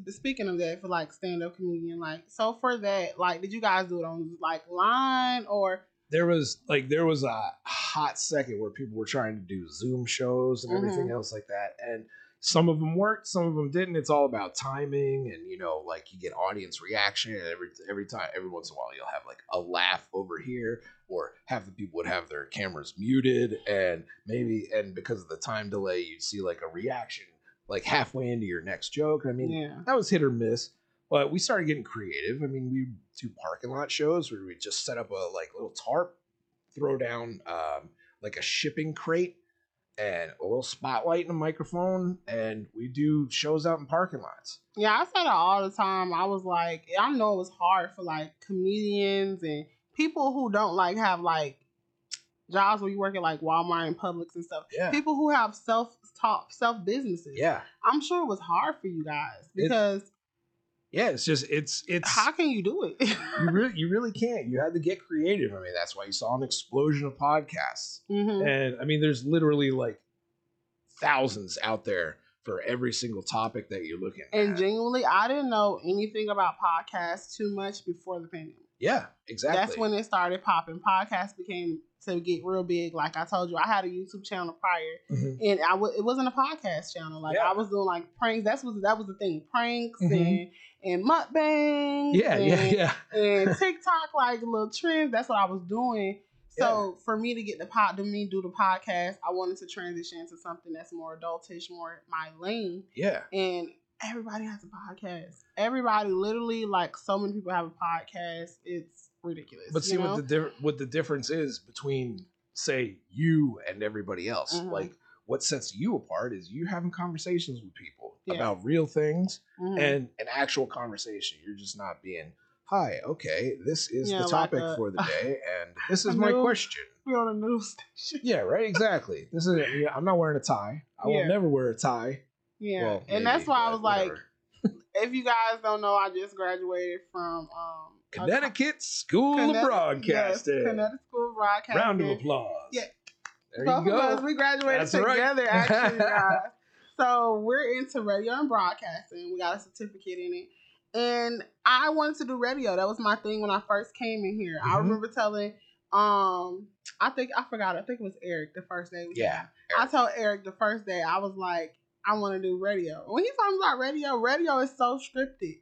[SPEAKER 1] speaking of that, for like stand up comedian, like so for that, like did you guys do it on like line or
[SPEAKER 2] there was like there was a hot second where people were trying to do Zoom shows and everything mm-hmm. else like that, and some of them worked, some of them didn't. It's all about timing, and you know, like you get audience reaction, and every every time, every once in a while, you'll have like a laugh over here, or half the people would have their cameras muted, and maybe and because of the time delay, you'd see like a reaction like halfway into your next joke. I mean,
[SPEAKER 1] yeah.
[SPEAKER 2] that was hit or miss. But we started getting creative. I mean, we do parking lot shows where we just set up a like little tarp, throw down um, like a shipping crate, and a little spotlight and a microphone, and we do shows out in parking lots.
[SPEAKER 1] Yeah, I said it all the time. I was like, I know it was hard for like comedians and people who don't like have like jobs where you work at like Walmart and Publix and stuff.
[SPEAKER 2] Yeah.
[SPEAKER 1] People who have self top self businesses.
[SPEAKER 2] Yeah.
[SPEAKER 1] I'm sure it was hard for you guys because
[SPEAKER 2] Yeah, it's just it's it's
[SPEAKER 1] how can you do it?
[SPEAKER 2] you really you really can't. You had to get creative. I mean, that's why you saw an explosion of podcasts.
[SPEAKER 1] Mhm.
[SPEAKER 2] And I mean, there's literally like thousands out there for every single topic that you're looking at.
[SPEAKER 1] And genuinely, I didn't know anything about podcasts too much before the pandemic.
[SPEAKER 2] yeah, exactly.
[SPEAKER 1] That's when it started popping. Podcasts became to get real big. Like I told you, I had a YouTube channel prior,
[SPEAKER 2] Mhm.
[SPEAKER 1] and I w- it wasn't a podcast channel. Like
[SPEAKER 2] Yeah.
[SPEAKER 1] I was doing like pranks. That's what that was the thing, pranks
[SPEAKER 2] Mhm.
[SPEAKER 1] and and mukbangs.
[SPEAKER 2] Yeah, yeah,
[SPEAKER 1] and,
[SPEAKER 2] yeah.
[SPEAKER 1] and TikTok like little trends. That's what I was doing. So for me to get the pod, to me do the podcast, I wanted to transition into something that's more adultish, more my lane.
[SPEAKER 2] Yeah.
[SPEAKER 1] And everybody has a podcast. Everybody, literally, like so many people have a podcast. It's ridiculous.
[SPEAKER 2] But see
[SPEAKER 1] you
[SPEAKER 2] what the diff- what the difference is between say you and everybody else.
[SPEAKER 1] Mhm.
[SPEAKER 2] Like what sets you apart is you having conversations with people
[SPEAKER 1] Yeah.
[SPEAKER 2] about real things
[SPEAKER 1] Mhm.
[SPEAKER 2] and an actual conversation. You're just not being, "Hi, okay, this is
[SPEAKER 1] Yeah,
[SPEAKER 2] the
[SPEAKER 1] like
[SPEAKER 2] topic
[SPEAKER 1] a-
[SPEAKER 2] for the day, and this is my
[SPEAKER 1] news-
[SPEAKER 2] question."
[SPEAKER 1] We're on a news station.
[SPEAKER 2] Yeah, right. Exactly. This is. Yeah, I'm not wearing a tie. I will never wear a tie.
[SPEAKER 1] Yeah,
[SPEAKER 2] Well,
[SPEAKER 1] and that's why I was like, if you guys don't know, I just graduated from um a-
[SPEAKER 2] Connecticut School
[SPEAKER 1] Connecticut-
[SPEAKER 2] of Broadcasting.
[SPEAKER 1] Yes, Connecticut School of Broadcasting.
[SPEAKER 2] Round of applause.
[SPEAKER 1] Yeah.
[SPEAKER 2] There
[SPEAKER 1] Both
[SPEAKER 2] you
[SPEAKER 1] of us,
[SPEAKER 2] go.
[SPEAKER 1] we graduated
[SPEAKER 2] That's right.
[SPEAKER 1] together, actually, guys. So we're into radio and broadcasting. We got a certificate in it. And I wanted to do radio. That was my thing when I first came in here. I
[SPEAKER 2] Mhm.
[SPEAKER 1] remember telling um I think I forgot, I think it was Eric the first day
[SPEAKER 2] Yeah.
[SPEAKER 1] I told Eric the first day, I was like, I want to do radio. When he talking about radio, radio is so scripted.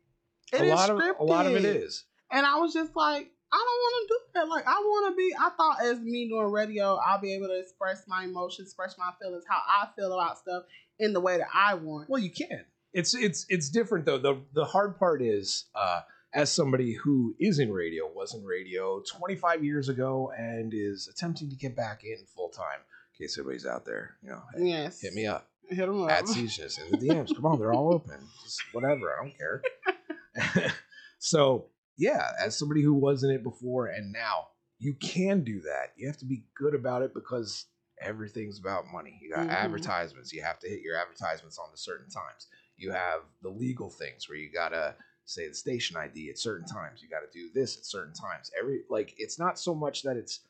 [SPEAKER 1] It
[SPEAKER 2] a
[SPEAKER 1] is
[SPEAKER 2] lot of
[SPEAKER 1] scripted.
[SPEAKER 2] a lot of it is.
[SPEAKER 1] And I was just like, I don't want to do that. Like, I want to be. I thought as me doing radio, I'll be able to express my emotions, express my feelings, how I feel about stuff in the way that I want.
[SPEAKER 2] Well, you can. It's it's it's different though. The the hard part is uh as somebody who is in radio, was in radio 25 years ago and is attempting to get back in full time. In case everybody's out there, you know, hey,
[SPEAKER 1] yes.
[SPEAKER 2] hit me up.
[SPEAKER 1] Hit them up.
[SPEAKER 2] at Ceejness in the DMs. Come on, they're all open. Just whatever, I don't care. so yeah, as somebody who was in it before and now, you can do that. You have to be good about it because everything's about money. You got
[SPEAKER 1] Mhm.
[SPEAKER 2] advertisements. You have to hit your advertisements on the certain times. You have the legal things where you gotta say the station ID at certain times. You gotta do this at certain times. Every like it's not so much that it's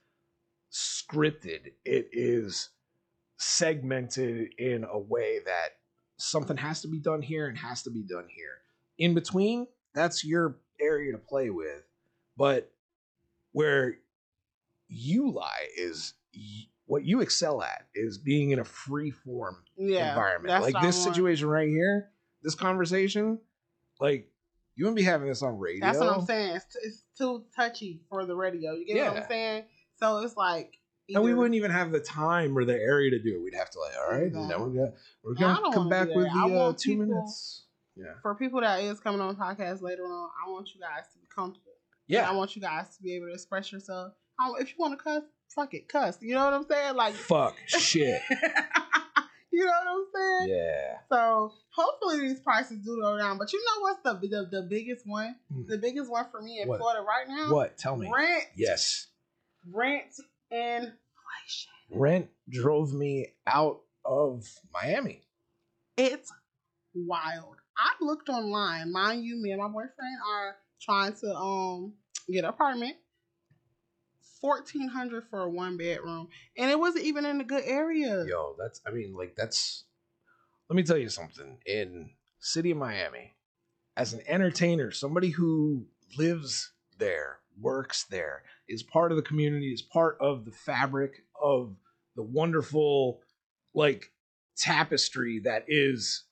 [SPEAKER 2] scripted. It is segmented in a way that something has to be done here and has to be done here. In between, that's your area to play with. But where you lie is y- what you excel at is being in a free form
[SPEAKER 1] yeah,
[SPEAKER 2] environment. Like this situation right here, this conversation, like you wouldn't be having this on radio.
[SPEAKER 1] That's what I'm saying. It's, it's too touchy for the radio. You get what I'm saying? So it's like.
[SPEAKER 2] And we wouldn't even have the time or the area to do it. We'd have to like, all right, and then we're gonna we're gonna come back with the uh, two
[SPEAKER 1] people-
[SPEAKER 2] minutes. Yeah.
[SPEAKER 1] For people that is coming on podcast later on, I want you guys to be comfortable.
[SPEAKER 2] Yeah.
[SPEAKER 1] I want you guys to be able to express yourself. I, if you want to cuss, fuck it, cuss. You know what I'm saying? Like,
[SPEAKER 2] Fuck shit.
[SPEAKER 1] you know what I'm saying?
[SPEAKER 2] yeah.
[SPEAKER 1] So hopefully these prices do go down. But you know what's the the, the biggest one?
[SPEAKER 2] Hmm.
[SPEAKER 1] The biggest one for me in
[SPEAKER 2] What?
[SPEAKER 1] Florida right now?
[SPEAKER 2] What? Tell me.
[SPEAKER 1] Rent.
[SPEAKER 2] Yes.
[SPEAKER 1] Rent inflation.
[SPEAKER 2] Rent drove me out of Miami.
[SPEAKER 1] It's wild. I looked online. Mind you, me and my boyfriend are trying to um get an apartment. Fourteen hundred for a one bedroom, and it wasn't even in a good area.
[SPEAKER 2] Yo, that's I mean, like that's let me tell you something. In city of Miami, as an entertainer, somebody who lives there, works there, is part of the community, is part of the fabric of the wonderful like tapestry that is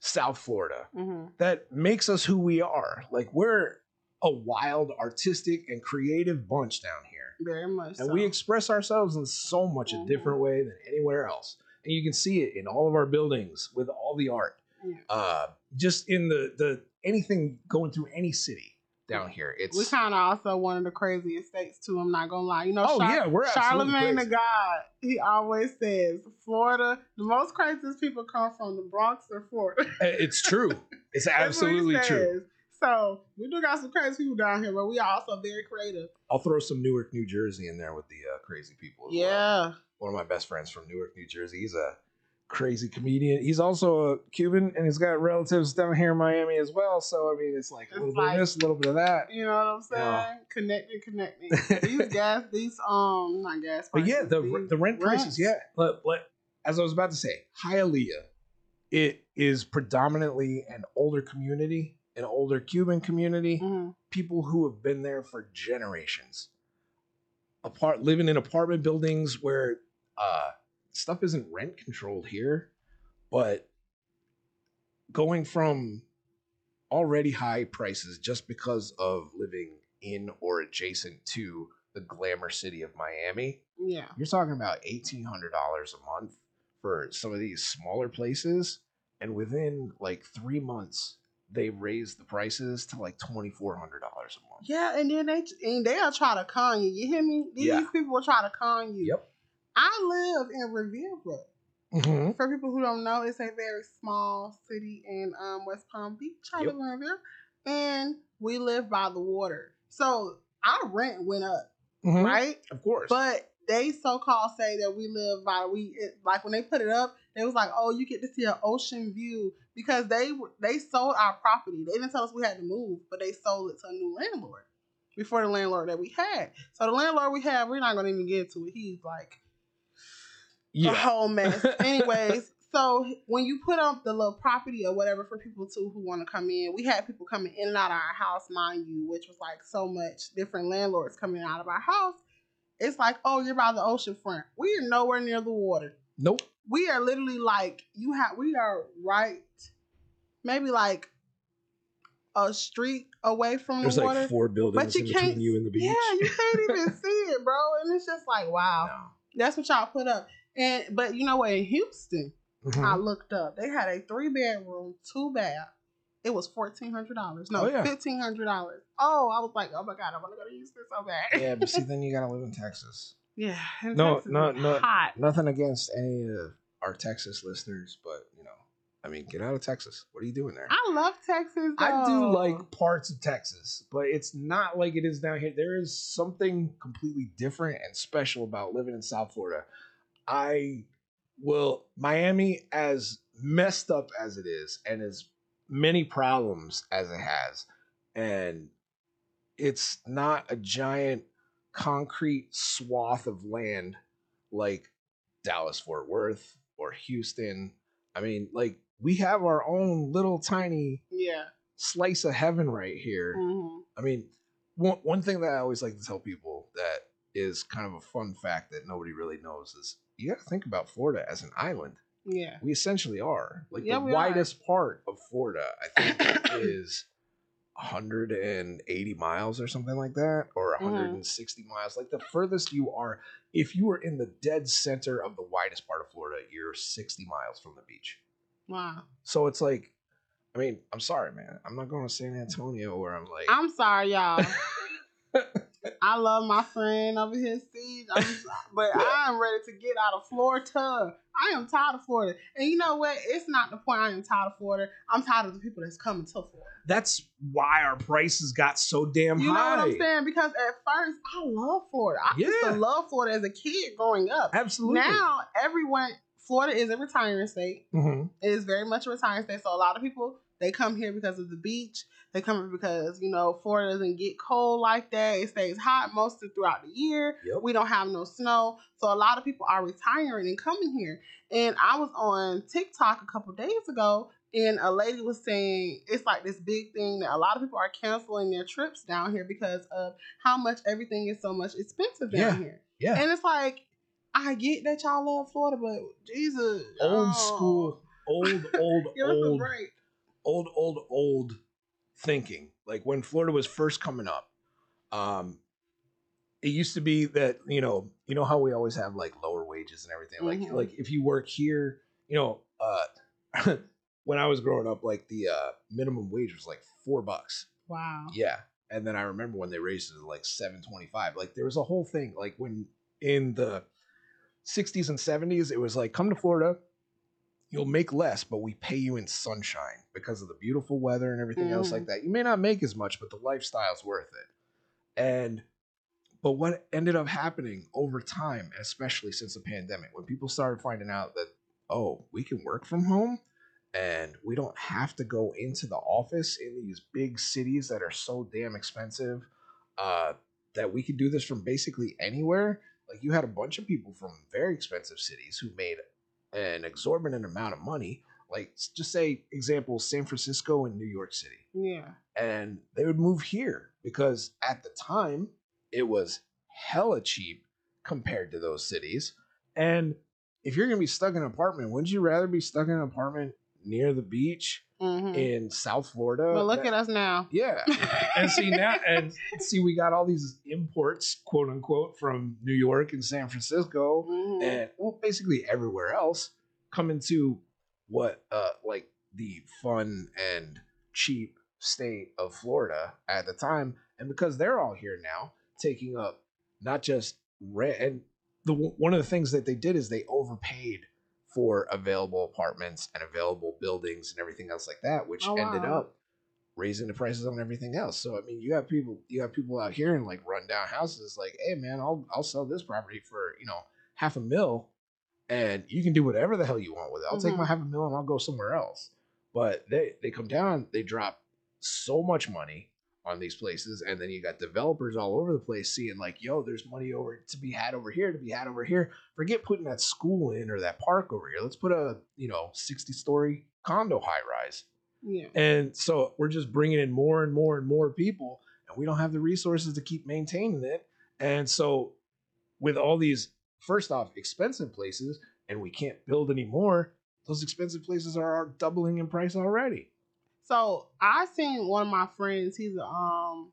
[SPEAKER 2] South Florida.
[SPEAKER 1] hmm
[SPEAKER 2] That makes us who we are. Like we're a wild, artistic, and creative bunch down here.
[SPEAKER 1] Very much.
[SPEAKER 2] And
[SPEAKER 1] so.
[SPEAKER 2] we express ourselves in so much
[SPEAKER 1] Mhm.
[SPEAKER 2] a different way than anywhere else. And you can see it in all of our buildings with all the art.
[SPEAKER 1] Yeah.
[SPEAKER 2] Uh, just in the the anything going through any city. Down here. It's
[SPEAKER 1] We kind of also one of the craziest states too. I'm not gonna lie. You know,
[SPEAKER 2] oh
[SPEAKER 1] Char-
[SPEAKER 2] yeah, we're
[SPEAKER 1] Charlemagne the. God. He always says Florida. The most craziest people come from the Bronx or Florida.
[SPEAKER 2] Uh, It's true. It's
[SPEAKER 1] That's what he
[SPEAKER 2] absolutely true.
[SPEAKER 1] So we do got some crazy people down here, but we are also very creative.
[SPEAKER 2] I'll throw some Newark, New Jersey in there with the uh, crazy people. as well.
[SPEAKER 1] Yeah.
[SPEAKER 2] one of my best friends from Newark, New Jersey. He's a crazy comedian. He's also a Cuban, and he's got relatives down here in Miami as well. So I mean, it's like a
[SPEAKER 1] It's
[SPEAKER 2] little bit of this, a little bit of that.
[SPEAKER 1] You know what I'm saying?
[SPEAKER 2] Yeah.
[SPEAKER 1] Connecting, connecting. these gas, these um, not gas.
[SPEAKER 2] But yeah,
[SPEAKER 1] prices,
[SPEAKER 2] the the rent prices,
[SPEAKER 1] rents.
[SPEAKER 2] yeah. But, but as I was about to say, Hialeah, it is predominantly an older community, an older Cuban community.
[SPEAKER 1] Mhm.
[SPEAKER 2] people who have been there for generations apart living in apartment buildings where uh stuff isn't rent controlled here but going from already high prices just because of living in or adjacent to the glamour city of Miami
[SPEAKER 1] Yeah.
[SPEAKER 2] you're talking about $1800 a month for some of these smaller places and within like 3 months they raised the prices to like $2400 a month
[SPEAKER 1] Yeah, and then they and they'll try to con you. You hear me? These
[SPEAKER 2] Yeah.
[SPEAKER 1] people will try to con you.
[SPEAKER 2] Yep.
[SPEAKER 1] I live in Riviera.
[SPEAKER 2] Mm-hmm.
[SPEAKER 1] For people who don't know, it's a very small city in um, West Palm Beach. I
[SPEAKER 2] Yep.
[SPEAKER 1] live in Riviera, and we live by the water, so our rent went up,
[SPEAKER 2] Mm-hmm.
[SPEAKER 1] right?
[SPEAKER 2] Of course.
[SPEAKER 1] But they so called say that we live by we it, like when they put it up, they was like, oh, you get to see an ocean view because they they sold our property. They didn't tell us we had to move, but they sold it to a new landlord before the landlord that we had. So the landlord we had, we're not gonna even get to it. He's like a
[SPEAKER 2] yeah.
[SPEAKER 1] whole mess. Anyways, so when you put up the little property or whatever for people too who want to come in, we had people coming in and out of our house, mind you, which was like so much different landlords coming out of our house. It's like, oh, you're by the ocean front. We are nowhere near the water.
[SPEAKER 2] Nope.
[SPEAKER 1] We are literally like you have. We are right, maybe like a street away from
[SPEAKER 2] There's
[SPEAKER 1] the water.
[SPEAKER 2] There's like four buildings
[SPEAKER 1] but you
[SPEAKER 2] in
[SPEAKER 1] can't.
[SPEAKER 2] between you and the beach.
[SPEAKER 1] Yeah, you can't even see it, bro. And it's just like, wow.
[SPEAKER 2] No.
[SPEAKER 1] That's what y'all put up. And but you know what? In Houston,
[SPEAKER 2] Mhm.
[SPEAKER 1] I looked up. They had a three bedroom, two bath. It was fourteen hundred dollars. No,
[SPEAKER 2] Oh, yeah.
[SPEAKER 1] fifteen hundred dollars. Oh, I was like, oh my god, I want to go to Houston so bad.
[SPEAKER 2] yeah, but see, then you gotta live in Texas.
[SPEAKER 1] yeah.
[SPEAKER 2] No,
[SPEAKER 1] Texas
[SPEAKER 2] no, no.
[SPEAKER 1] Hot.
[SPEAKER 2] Nothing against any of our Texas listeners, but you know, I mean, get out of Texas. What are you doing there?
[SPEAKER 1] I love Texas.
[SPEAKER 2] I do like parts of Texas, but it's not like it is down here. There is something completely different and special about living in South Florida. I will Miami as messed up as it is and as many problems as it has and it's not a giant concrete swath of land like Dallas Fort Worth or Houston. I mean, like we have our own little tiny
[SPEAKER 1] Yeah.
[SPEAKER 2] slice of heaven right here.
[SPEAKER 1] hmm
[SPEAKER 2] I mean, one one thing that I always like to tell people that is kind of a fun fact that nobody really knows is you got to think about Florida as an island.
[SPEAKER 1] Yeah.
[SPEAKER 2] We essentially are. Like
[SPEAKER 1] Yeah,
[SPEAKER 2] the
[SPEAKER 1] we are.
[SPEAKER 2] widest part of Florida, I think, is 180 miles or something like that, or
[SPEAKER 1] Mm-hmm.
[SPEAKER 2] 160 miles. Like the furthest you are, if you are in the dead center of the widest part of Florida, you're 60 miles from the beach.
[SPEAKER 1] Wow.
[SPEAKER 2] So it's like, I mean, I'm sorry, man. I'm not going to San Antonio where I'm like,
[SPEAKER 1] I'm sorry, y'all. I love my friend over here, CEEJ. I'm, but I'm ready to get out of Florida. I am tired of Florida. And you know what? It's not the point I am tired of Florida. I'm tired of the people that's coming to Florida.
[SPEAKER 2] that's why our prices got so damn high.
[SPEAKER 1] You know what I'm saying? Because at first, I love Florida. I used to love Florida as a kid growing up.
[SPEAKER 2] Absolutely.
[SPEAKER 1] Now, everyone, Florida is a retiring state.
[SPEAKER 2] Mhm.
[SPEAKER 1] It is very much a retiring state. So a lot of people they come here because of the beach. They come here because you know Florida doesn't get cold like that. It stays hot most of throughout the year.
[SPEAKER 2] Yep.
[SPEAKER 1] We don't have no snow, so a lot of people are retiring and coming here. And I was on TikTok a couple days ago, and a lady was saying it's like this big thing that a lot of people are canceling their trips down here because of how much everything is so much expensive down
[SPEAKER 2] Yeah.
[SPEAKER 1] here.
[SPEAKER 2] Yeah.
[SPEAKER 1] And it's like I get that y'all love Florida, but Jesus,
[SPEAKER 2] old
[SPEAKER 1] oh.
[SPEAKER 2] school, old, old,
[SPEAKER 1] Give us a
[SPEAKER 2] old, old, old, old thinking. Like when Florida was first coming up, um, it used to be that you know, you know how we always have like lower wages and everything. Like, like if you work here, you know, uh, when I was growing up, like the uh, minimum wage was like four bucks.
[SPEAKER 1] Wow.
[SPEAKER 2] Yeah, and then I remember when they raised it to like 725. Like there was a whole thing like when in the 60s and 70s, it was like come to Florida, you'll make less, but we pay you in sunshine because of the beautiful weather and everything else
[SPEAKER 1] Mhm.
[SPEAKER 2] like that. You may not make as much, but the lifestyle's worth it. And but what ended up happening over time, especially since the pandemic, when people started finding out that, oh, we can work from home and we don't have to go into the office in these big cities that are so damn expensive, uh, that we could do this from basically anywhere. Like you had a bunch of people from very expensive cities who made an exorbitant amount of money. Like just say example, San Francisco and New York City
[SPEAKER 1] Yeah.
[SPEAKER 2] and they would move here because at the time it was hella cheap compared to those cities. And if you're gonna be stuck in an apartment, wouldn't you rather be stuck in an apartment near the beach
[SPEAKER 1] hmm
[SPEAKER 2] in South Florida?
[SPEAKER 1] But look
[SPEAKER 2] That-
[SPEAKER 1] at us now.
[SPEAKER 2] yeah. And see now and see we got all these imports, quote unquote, from New York and San Francisco
[SPEAKER 1] Mhm.
[SPEAKER 2] and well, basically everywhere else coming to what uh like the fun and cheap state of Florida at the time, and because they're all here now, taking up not just rent and the one of the things that they did is they overpaid for available apartments and available buildings and everything else like that, which
[SPEAKER 1] Oh,
[SPEAKER 2] ended
[SPEAKER 1] wow.
[SPEAKER 2] up raising the prices on everything else. So I mean, you have people, you have people out here in like rundown houses, like, hey man, I'll I'll sell this property for you know half a mil, and you can do whatever the hell you want with it. I'll take
[SPEAKER 1] Mhm.
[SPEAKER 2] my half a mil and I'll go somewhere else. But they they come down, they drop so much money on these places, and then you got developers all over the place seeing like, yo, there's money over to be had over here, to be had over here. Forget putting that school in or that park over here. Let's put a you know sixty story condo high rise.
[SPEAKER 1] Yeah.
[SPEAKER 2] And so we're just bringing in more and more and more people, and we don't have the resources to keep maintaining it. And so, with all these, first off, expensive places, and we can't build anymore, those expensive places are doubling in price already.
[SPEAKER 1] So I seen one of my friends. He's a um,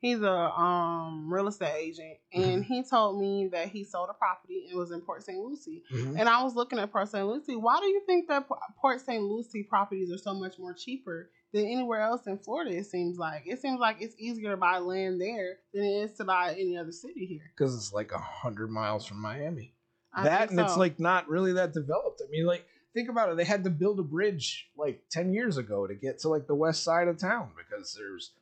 [SPEAKER 1] he's a um real estate agent, and
[SPEAKER 2] Mm-hmm.
[SPEAKER 1] he told me that he sold a property. It was in Port St. Lucie,
[SPEAKER 2] Mhm.
[SPEAKER 1] and I was looking at Port St. Lucie. Why do you think that Port St. Lucie properties are so much more cheaper than anywhere else in Florida? It seems like it seems like it's easier to buy land there than it is to buy any other city here.
[SPEAKER 2] Because it's like a hundred miles from Miami.
[SPEAKER 1] I
[SPEAKER 2] that and it's like not really that developed. I mean, like think about it. They had to build a bridge like ten years ago to get to like the west side of town because there's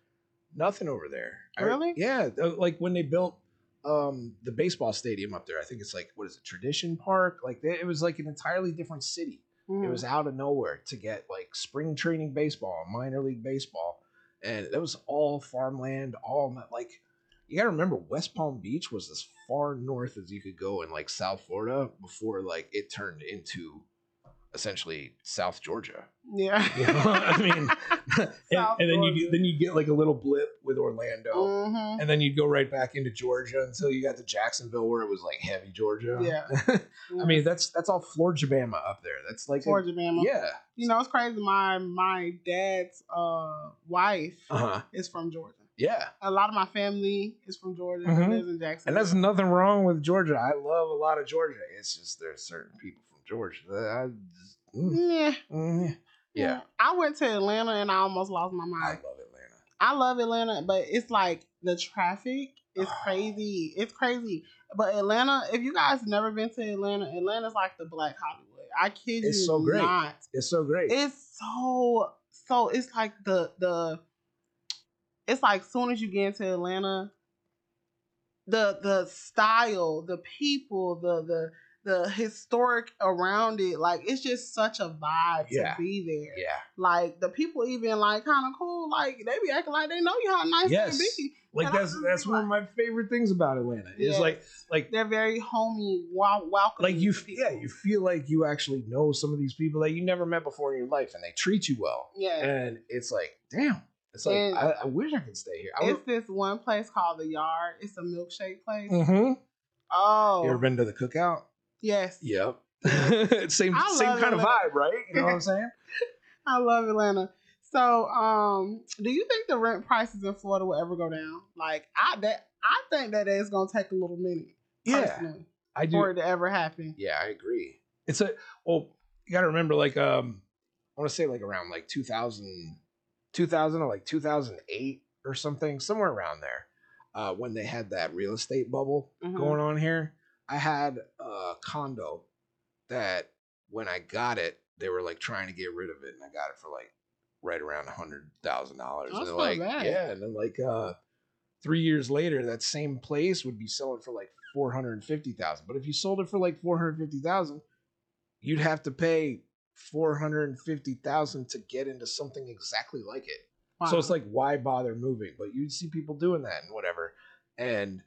[SPEAKER 2] nothing over there. I-
[SPEAKER 1] Really?
[SPEAKER 2] yeah. uh, Like when they built um the baseball stadium up there, I think it's like what is it, Tradition Park? Like they, it was like an entirely different city.
[SPEAKER 1] Mhm.
[SPEAKER 2] It was out of nowhere to get like spring training baseball, minor league baseball, and that was all farmland, all like you gotta remember West Palm Beach was as far north as you could go in like South Florida before like it turned into essentially South Georgia.
[SPEAKER 1] yeah.
[SPEAKER 2] You know, I mean, and, and then you
[SPEAKER 1] Georgia.
[SPEAKER 2] get, then you get like a little blip with Orlando,
[SPEAKER 1] Mhm.
[SPEAKER 2] and then you'd go right back into Georgia until you got to Jacksonville where it was like heavy Georgia.
[SPEAKER 1] Yeah.
[SPEAKER 2] I mean that's that's all Florida Bama up there. That's like a-
[SPEAKER 1] Georgia, Bama.
[SPEAKER 2] yeah.
[SPEAKER 1] You know, it's crazy. My my dad's uh wife
[SPEAKER 2] Uh huh.
[SPEAKER 1] is from Georgia.
[SPEAKER 2] Yeah.
[SPEAKER 1] A lot of my family is from Georgia.
[SPEAKER 2] Mhm.
[SPEAKER 1] Lives in Jackson.
[SPEAKER 2] And there's nothing wrong with Georgia. I love a lot of Georgia. It's just there's certain people Georgia I just, mm,
[SPEAKER 1] yeah.
[SPEAKER 2] mm, yeah.
[SPEAKER 1] I went to Atlanta and I almost lost my mind.
[SPEAKER 2] I love Atlanta.
[SPEAKER 1] I love Atlanta, but it's like the traffic is
[SPEAKER 2] Oh.
[SPEAKER 1] crazy. It's crazy. But Atlanta, if you guys never been to Atlanta, Atlanta's like the black Hollywood. I kid
[SPEAKER 2] It's
[SPEAKER 1] you
[SPEAKER 2] so great.
[SPEAKER 1] not.
[SPEAKER 2] It's so great.
[SPEAKER 1] It's so so it's like the the it's like soon as you get into Atlanta, the the style, the people, the the the historic around it, like it's just such a vibe
[SPEAKER 2] Yeah.
[SPEAKER 1] to be there.
[SPEAKER 2] yeah.
[SPEAKER 1] Like the people even like kind of cool, like they be acting like they know you how nice
[SPEAKER 2] Yes.
[SPEAKER 1] they be.
[SPEAKER 2] Like
[SPEAKER 1] And
[SPEAKER 2] that's that's one of my favorite things about Atlanta. Is like like
[SPEAKER 1] They're very homey, wow, welcome.
[SPEAKER 2] like you yeah, you feel like you actually know some of these people that you never met before in your life and they treat you well.
[SPEAKER 1] yeah.
[SPEAKER 2] And it's like, damn. It's like I, I wish I could stay here. I
[SPEAKER 1] It's this one place called the Yard. It's a milkshake place.
[SPEAKER 2] mm-hmm.
[SPEAKER 1] Oh,
[SPEAKER 2] You ever been to the cookout?
[SPEAKER 1] Yes.
[SPEAKER 2] Yep. same
[SPEAKER 1] I
[SPEAKER 2] same
[SPEAKER 1] love
[SPEAKER 2] kind of vibe, right? You know what I'm saying?
[SPEAKER 1] I love Atlanta. So, um, do you think the rent prices in Florida will ever go down? Like, I that I think that it's gonna take a little minute,
[SPEAKER 2] Yeah, I do.
[SPEAKER 1] for it to ever happen.
[SPEAKER 2] Yeah, I agree. It's a well, you got to remember, like, um, I want to say like around like 2000, 2000 or like 2008 or something, somewhere around there, uh, when they had that real estate bubble
[SPEAKER 1] Mhm.
[SPEAKER 2] going on here. I had a condo that when I got it, they were like trying to get rid of it, and I got it for like right around a hundred thousand dollars. And
[SPEAKER 1] not
[SPEAKER 2] like,
[SPEAKER 1] bad.
[SPEAKER 2] yeah, and then like uh, three years later, that same place would be selling for like four hundred and fifty thousand. But if you sold it for like four hundred fifty thousand, you'd have to pay four hundred and fifty thousand to get into something exactly like it. So it's like, why bother moving? But you'd see people doing that and whatever. And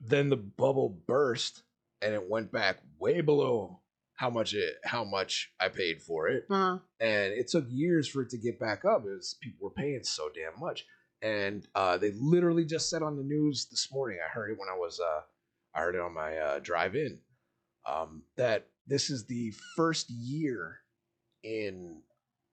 [SPEAKER 2] then the bubble burst and it went back way below how much it how much I paid for it.
[SPEAKER 1] Uh,
[SPEAKER 2] And it took years for it to get back up. Was people were paying so damn much. And uh, they literally just said on the news this morning, I heard it when I was uh, I heard it on my uh, drive in, um, that this is the first year in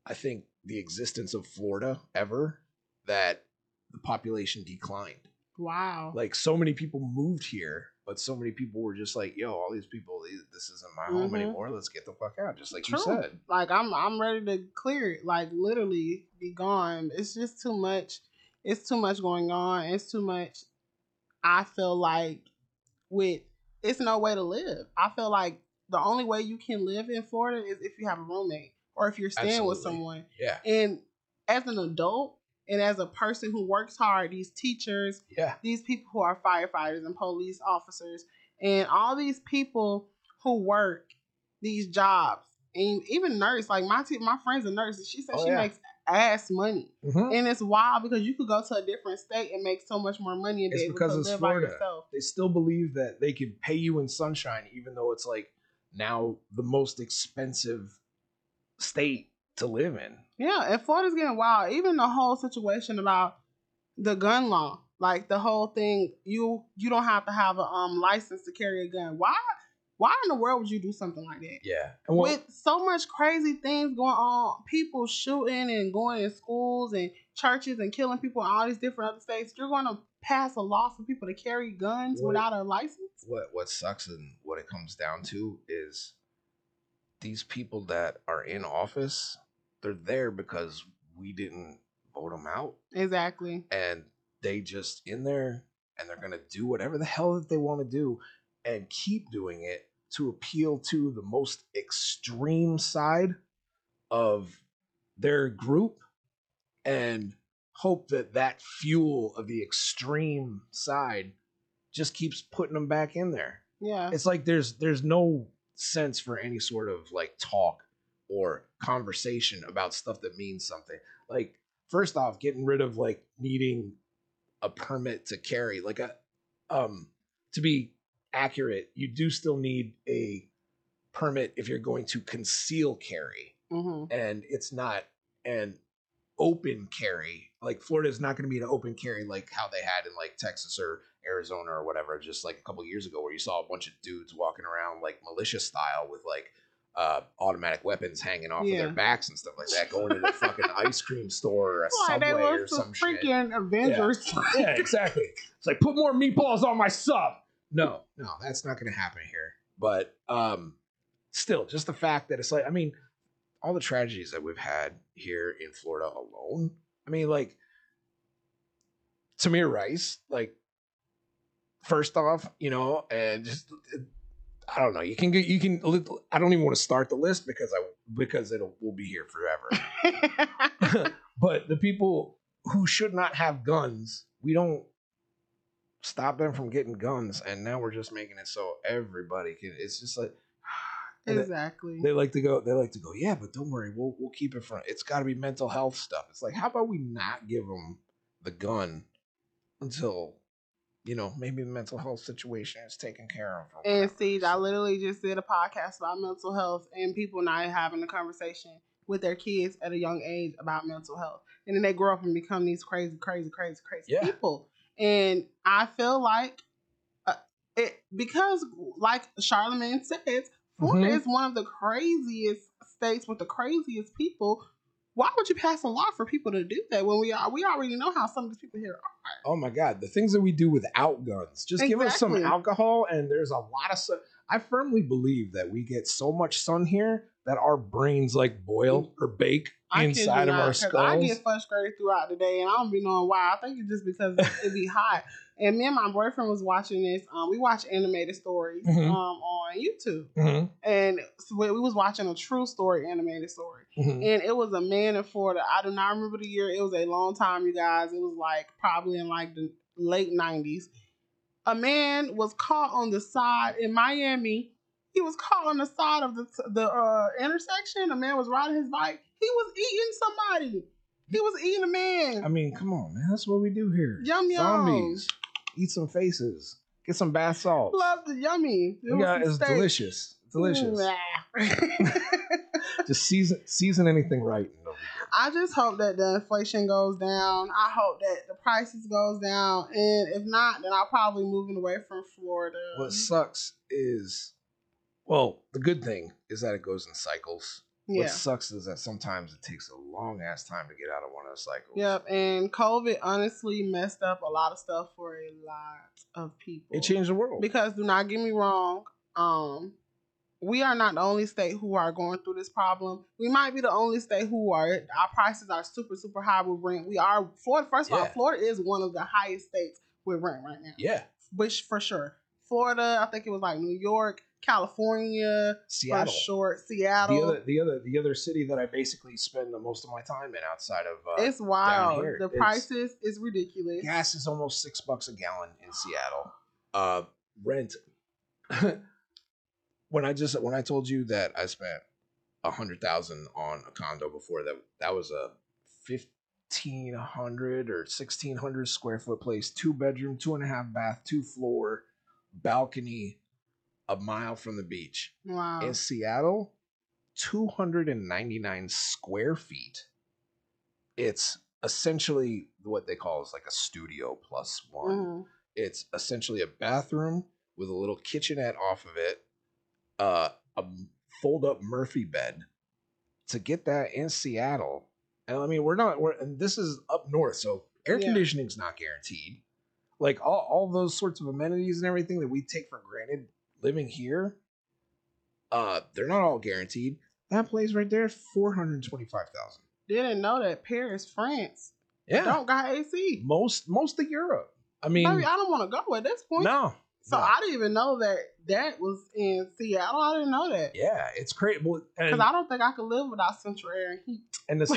[SPEAKER 2] I think the existence of Florida ever that the population declined.
[SPEAKER 1] Wow.
[SPEAKER 2] Like so many people moved here, but so many people were just like, "Yo, all these people, this isn't my home
[SPEAKER 1] Mhm.
[SPEAKER 2] anymore. Let's get the fuck out." Just like you said.
[SPEAKER 1] like I'm I'm ready to clear it, like literally be gone. It's just too much. It's too much going on. It's too much. I feel like with it's no way to live. I feel like the only way you can live in Florida is if you have a roommate or if you're staying with someone.
[SPEAKER 2] Yeah,
[SPEAKER 1] And as an adult and as a person who works hard, these teachers,
[SPEAKER 2] yeah,
[SPEAKER 1] these people who are firefighters and police officers and all these people who work these jobs and even nurse like my te- my friend's a nurse and she said
[SPEAKER 2] Oh,
[SPEAKER 1] she
[SPEAKER 2] yeah.
[SPEAKER 1] makes ass money
[SPEAKER 2] Mhm.
[SPEAKER 1] and it's wild because you could go to a different state and make so much more money and
[SPEAKER 2] It's
[SPEAKER 1] be
[SPEAKER 2] because it's Florida. they still believe that they can pay you in sunshine, even though it's like now the most expensive state to live in.
[SPEAKER 1] yeah and florida's getting wild even the whole situation about the gun law like the whole thing you you don't have to have a um license to carry a gun why why in the world would you do something like that
[SPEAKER 2] Yeah, what,
[SPEAKER 1] with so much crazy things going on, people shooting and going in schools and churches and killing people in all these different other states, you're going to pass a law for people to carry guns
[SPEAKER 2] What-
[SPEAKER 1] without a license?
[SPEAKER 2] what what sucks and what it comes down to is these people that are in office, they're there because we didn't vote them out,
[SPEAKER 1] Exactly.
[SPEAKER 2] and they just in there and they're gonna do whatever the hell that they want to do and keep doing it to appeal to the most extreme side of their group and hope that that fuel of the extreme side just keeps putting them back in there
[SPEAKER 1] Yeah.
[SPEAKER 2] it's like there's there's no sense for any sort of like talk or conversation about stuff that means something. Like first off getting rid of like needing a permit to carry like a um to be accurate you do still need a permit if you're going to conceal carry.
[SPEAKER 1] Hmm
[SPEAKER 2] and it's not an open carry. Like Florida is not going to be an open carry like how they had in like Texas or Arizona or whatever, just like a couple years ago, where you saw a bunch of dudes walking around like militia style with like uh, automatic weapons hanging off of their backs and stuff like that, going to the fucking ice cream store or a
[SPEAKER 1] they
[SPEAKER 2] subway or
[SPEAKER 1] some
[SPEAKER 2] some shit.
[SPEAKER 1] freaking Avengers.
[SPEAKER 2] Yeah, exactly. It's like put more meatballs on my sub. No, no, that's not going to happen here. But um, still, just the fact that it's like, I mean, all the tragedies that we've had here in Florida alone. I mean, like Tamir Rice, like first off, you know, and just I don't know. You can get you can. I don't even want to start the list because I because it'll we'll be here forever but the people who should not have guns, we don't stop them from getting guns, and now we're just making it so everybody can. It's just like and they-
[SPEAKER 1] exactly.
[SPEAKER 2] they like to go. They like to go. Yeah, but don't worry, we'll we'll keep it from. It's got to be mental health stuff. It's like, how about we not give them the gun until you know maybe the mental health situation is taken care of.
[SPEAKER 1] And see, I literally just did a podcast about mental health and people not having a conversation with their kids at a young age about mental health. And then they grow up and become these crazy, crazy, crazy, crazy
[SPEAKER 2] Yeah.
[SPEAKER 1] people. And I feel like uh, it because, like Charlemagne says, Florida
[SPEAKER 2] Mhm.
[SPEAKER 1] is one of the craziest states with the craziest people. Why would you pass a law for people to do that when we are we already know how some of these people here are?
[SPEAKER 2] Oh my God, the things that we do without guns. Just give us some alcohol, and there's a lot of. su- I firmly believe that we get so much sun here that our brains like boil mm. or bake
[SPEAKER 1] I
[SPEAKER 2] inside of
[SPEAKER 1] not,
[SPEAKER 2] our skulls.
[SPEAKER 1] I get frustrated throughout the day, and I don't be knowing why. I think it's just because it be hot. And me and my boyfriend was watching this. Um, we watch animated stories
[SPEAKER 2] Mhm.
[SPEAKER 1] um on YouTube,
[SPEAKER 2] Mhm,
[SPEAKER 1] and so we we was watching a true story animated story.
[SPEAKER 2] mhm.
[SPEAKER 1] And it was a man in Florida. I do not remember the year. It was a long time, you guys. It was like probably in like the late nineties. A man was caught on the side in Miami. He was caught on the side of the the uh, intersection. A man was riding his bike. He was eating somebody. He was eating a man.
[SPEAKER 2] I mean, come on, man. That's what we do here.
[SPEAKER 1] Yum, yum.
[SPEAKER 2] Zombies. Eat some faces. Get some bath salts.
[SPEAKER 1] Love the yummy. It
[SPEAKER 2] We
[SPEAKER 1] was
[SPEAKER 2] got,
[SPEAKER 1] some
[SPEAKER 2] it's
[SPEAKER 1] steak.
[SPEAKER 2] delicious. Delicious.
[SPEAKER 1] Nah.
[SPEAKER 2] Just season season anything right. and it'll be good.
[SPEAKER 1] I just hope that the inflation goes down. I hope that the prices goes down, and if not, then I'll probably moving away from Florida.
[SPEAKER 2] What sucks is, well, the good thing is that it goes in cycles.
[SPEAKER 1] Yeah.
[SPEAKER 2] What sucks is that sometimes it takes a long ass time to get out of one of those cycles.
[SPEAKER 1] Yep, and COVID honestly messed up a lot of stuff for a lot of people.
[SPEAKER 2] It changed the world.
[SPEAKER 1] because do not get me wrong, um, we are not the only state who are going through this problem. We might be the only state who are our prices are super super high with rent. We are Florida. First of all, Florida is one of the highest states with rent right now.
[SPEAKER 2] yeah.
[SPEAKER 1] which for sure. Florida, I think it was like New York, California,
[SPEAKER 2] Seattle.
[SPEAKER 1] sure. Seattle.
[SPEAKER 2] The other, the other, the other city that I basically spend the most of my time in outside of uh,
[SPEAKER 1] it's wild. The
[SPEAKER 2] it's-
[SPEAKER 1] prices is ridiculous.
[SPEAKER 2] gas is almost six bucks a gallon in Seattle. Uh, rent. when I just when I told you that I spent a hundred thousand on a condo before that, that was a fifteen hundred or sixteen hundred square foot place, two bedroom, two and a half bath, two floor, balcony, a mile from the beach.
[SPEAKER 1] Wow.
[SPEAKER 2] In Seattle, 299 square feet. It's essentially what they call is like a studio plus one.
[SPEAKER 1] Mhm.
[SPEAKER 2] It's essentially a bathroom with a little kitchenette off of it, uh, a fold up Murphy bed. To get that in Seattle, and I mean, we're not, we're, and this is up north, so air
[SPEAKER 1] Yeah.
[SPEAKER 2] conditioning's not guaranteed. Like all, all those sorts of amenities and everything that we take for granted living here, uh, they're not all guaranteed. That place right there, four hundred twenty-five thousand.
[SPEAKER 1] Didn't know that Paris, France,
[SPEAKER 2] Yeah,
[SPEAKER 1] don't got AC.
[SPEAKER 2] most most of Europe. I mean,
[SPEAKER 1] Maybe I don't want to go at this point.
[SPEAKER 2] no,
[SPEAKER 1] So
[SPEAKER 2] no.
[SPEAKER 1] I didn't even know that that was in Seattle. I didn't know that
[SPEAKER 2] yeah, it's crazy.
[SPEAKER 1] because I don't think I could live without central air and heat.
[SPEAKER 2] and this,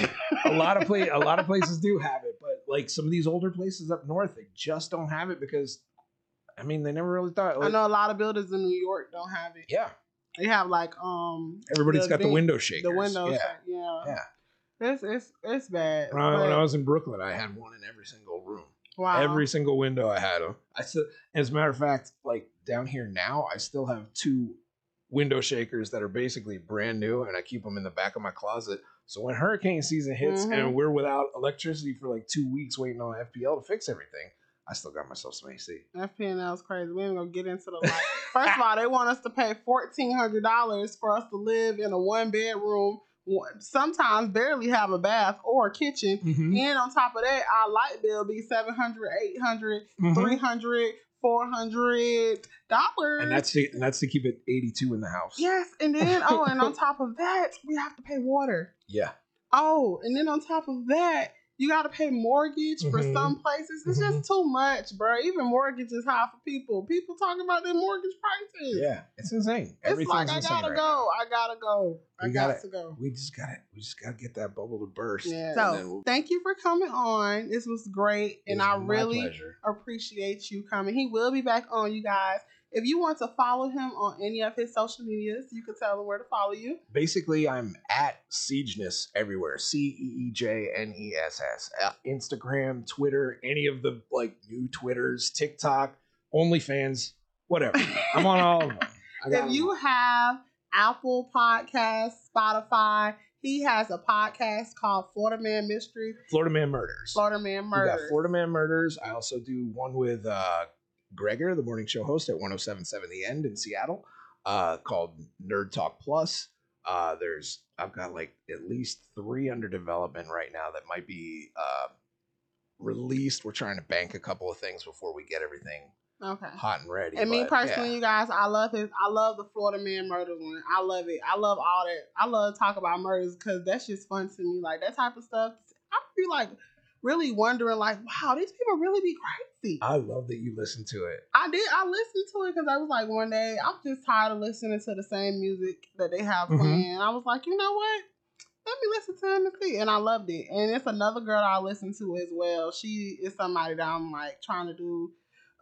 [SPEAKER 2] a lot of play, a lot of places do have it, but like some of these older places up north, they just don't have it because, I mean, they never really thought.
[SPEAKER 1] I know a lot of buildings in New York don't have it.
[SPEAKER 2] Yeah,
[SPEAKER 1] They have like um
[SPEAKER 2] everybody's
[SPEAKER 1] The
[SPEAKER 2] got the window shakers.
[SPEAKER 1] the windows.
[SPEAKER 2] Yeah,
[SPEAKER 1] Yeah, yeah.
[SPEAKER 2] yeah.
[SPEAKER 1] It's it's it's bad.
[SPEAKER 2] When I, when I was in Brooklyn, I had one in every single room.
[SPEAKER 1] wow.
[SPEAKER 2] Every single window I had them. I still, as a matter of fact, like down here now, I still have two window shakers that are basically brand new, and I keep them in the back of my closet. So when hurricane season hits
[SPEAKER 1] Mhm.
[SPEAKER 2] and we're without electricity for like two weeks waiting on FPL to fix everything, I still got myself some AC.
[SPEAKER 1] FPNL is crazy. We ain't gonna get into the like. First of all, they want us to pay fourteen hundred dollars for us to live in a one bedroom. Sometimes barely have a bath or a kitchen.
[SPEAKER 2] Mm-hmm.
[SPEAKER 1] And on top of that, our light bill be 700 800
[SPEAKER 2] Mhm.
[SPEAKER 1] 300 400 dollars.
[SPEAKER 2] And that's to, and that's to keep it 82 in the house.
[SPEAKER 1] yes. And then, oh, and on top of that, we have to pay water.
[SPEAKER 2] Yeah.
[SPEAKER 1] Oh, and then on top of that, you got to pay mortgage for
[SPEAKER 2] Mhm.
[SPEAKER 1] some places. It's just too much, bro. Even mortgage is high for people. People talking about their mortgage prices.
[SPEAKER 2] Yeah. It's insane.
[SPEAKER 1] It's
[SPEAKER 2] Everything's
[SPEAKER 1] like I gotta
[SPEAKER 2] right
[SPEAKER 1] go. I gotta go. I
[SPEAKER 2] We
[SPEAKER 1] got
[SPEAKER 2] gotta-
[SPEAKER 1] to go.
[SPEAKER 2] We just got to We just got to get that bubble to burst.
[SPEAKER 1] Yeah. So
[SPEAKER 2] we'll-
[SPEAKER 1] thank you for coming on. This was great, and I really
[SPEAKER 2] pleasure.
[SPEAKER 1] appreciate you coming. He will be back on, you guys. If you want to follow him on any of his social medias, you can tell him where to follow you.
[SPEAKER 2] basically I'm at Ceejness everywhere. C E E J N E S S. Uh, Instagram, Twitter, any of the like new Twitters, TikTok, OnlyFans, whatever. I'm on all of them.
[SPEAKER 1] If you have Apple Podcasts, Spotify, he has a podcast called Florida Man Mysteries,
[SPEAKER 2] Florida Man Murders.
[SPEAKER 1] Florida Man Murders.
[SPEAKER 2] got Florida Man Murders. I also do one with uh, Gregor, the morning show host at 1077 The End in Seattle, uh, called Nerd Talk Plus. Uh, there's I've got like at least three under development right now that might be uh, released. We're trying to bank a couple of things before we get everything
[SPEAKER 1] Okay.
[SPEAKER 2] hot and ready.
[SPEAKER 1] And me personally,
[SPEAKER 2] yeah.
[SPEAKER 1] you guys, I love his. I love the Florida Man murders one. I love it. I love all that. I love talk about murders because that's just fun to me. Like that type of stuff. I feel like really wondering, like, wow, these people really be crazy.
[SPEAKER 2] I love that you listen to it.
[SPEAKER 1] I did. I listened to it because I was like, one day I'm just tired of listening to the same music that they have
[SPEAKER 2] Mhm.
[SPEAKER 1] playing. I was like, you know what? Let me listen to them and see. And I loved it. And it's another girl I listen to as well. She is somebody that I'm like trying to do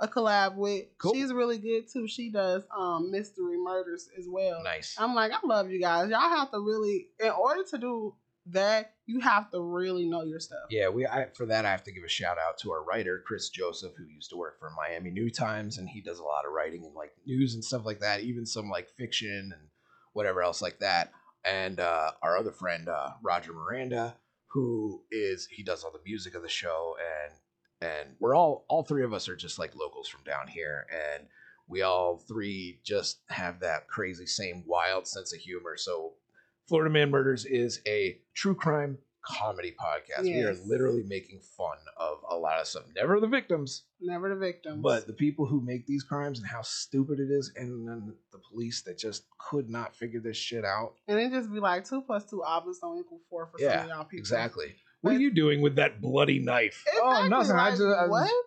[SPEAKER 1] a collab with.
[SPEAKER 2] Cool.
[SPEAKER 1] She's really good too. She does um mystery murders as well.
[SPEAKER 2] Nice.
[SPEAKER 1] I'm like, I love you guys. Y'all have to really, in order to do that, you have to really know your stuff.
[SPEAKER 2] Yeah, we I, for that I have to give a shout out to our writer Chris Joseph, who used to work for Miami New Times, and he does a lot of writing and like news and stuff like that, even some like fiction and whatever else like that. And uh, our other friend uh, Roger Miranda, who is he does all the music of the show, and and we're all all three of us are just like locals from down here, and we all three just have that crazy same wild sense of humor. So Florida Man Murders is a true crime comedy podcast. We are literally making fun of a lot of stuff. Never the victims,
[SPEAKER 1] Never the victims.
[SPEAKER 2] but the people who make these crimes and how stupid it is, and then the police that just could not figure this shit out.
[SPEAKER 1] and it just be like two plus two obviously don't equal four for some of y'all people.
[SPEAKER 2] exactly. What are you doing with that bloody knife? oh,
[SPEAKER 1] Exactly,
[SPEAKER 2] nothing. I just, I was-
[SPEAKER 1] what?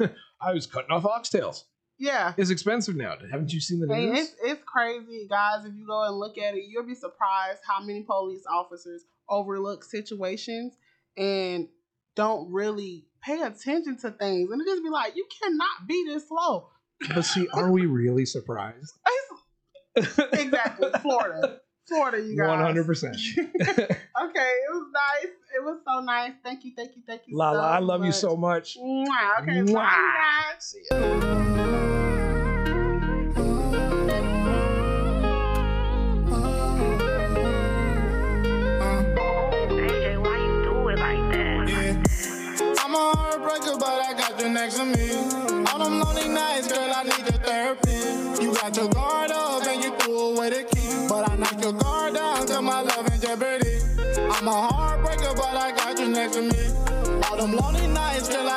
[SPEAKER 2] yeah. I was cutting off oxtails.
[SPEAKER 1] Yeah.
[SPEAKER 2] It's expensive now. Haven't you seen the news?
[SPEAKER 1] it's, it's crazy, guys. If you go and look at it, you'll be surprised how many police officers overlook situations and don't really pay attention to things. And it just be like, you cannot be this slow.
[SPEAKER 2] But see, are we really surprised?
[SPEAKER 1] exactly. Florida. Florida, you guys.
[SPEAKER 2] One hundred percent.
[SPEAKER 1] Okay, it was nice. It was so nice. Thank you, thank you, thank you.
[SPEAKER 2] Lala,
[SPEAKER 1] so
[SPEAKER 2] I love you so much.
[SPEAKER 1] Mwah. Okay,
[SPEAKER 2] Mwah.
[SPEAKER 1] bye, guys.
[SPEAKER 2] See ya.
[SPEAKER 3] Heartbreaker, but I got you next to me. All them lonely nights, girl, I need your therapy. You got your guard up and you threw away the key. But I knocked your guard down, cause my love in jeopardy. I'm a heartbreaker, but I got you next to me. All them lonely nights, girl, I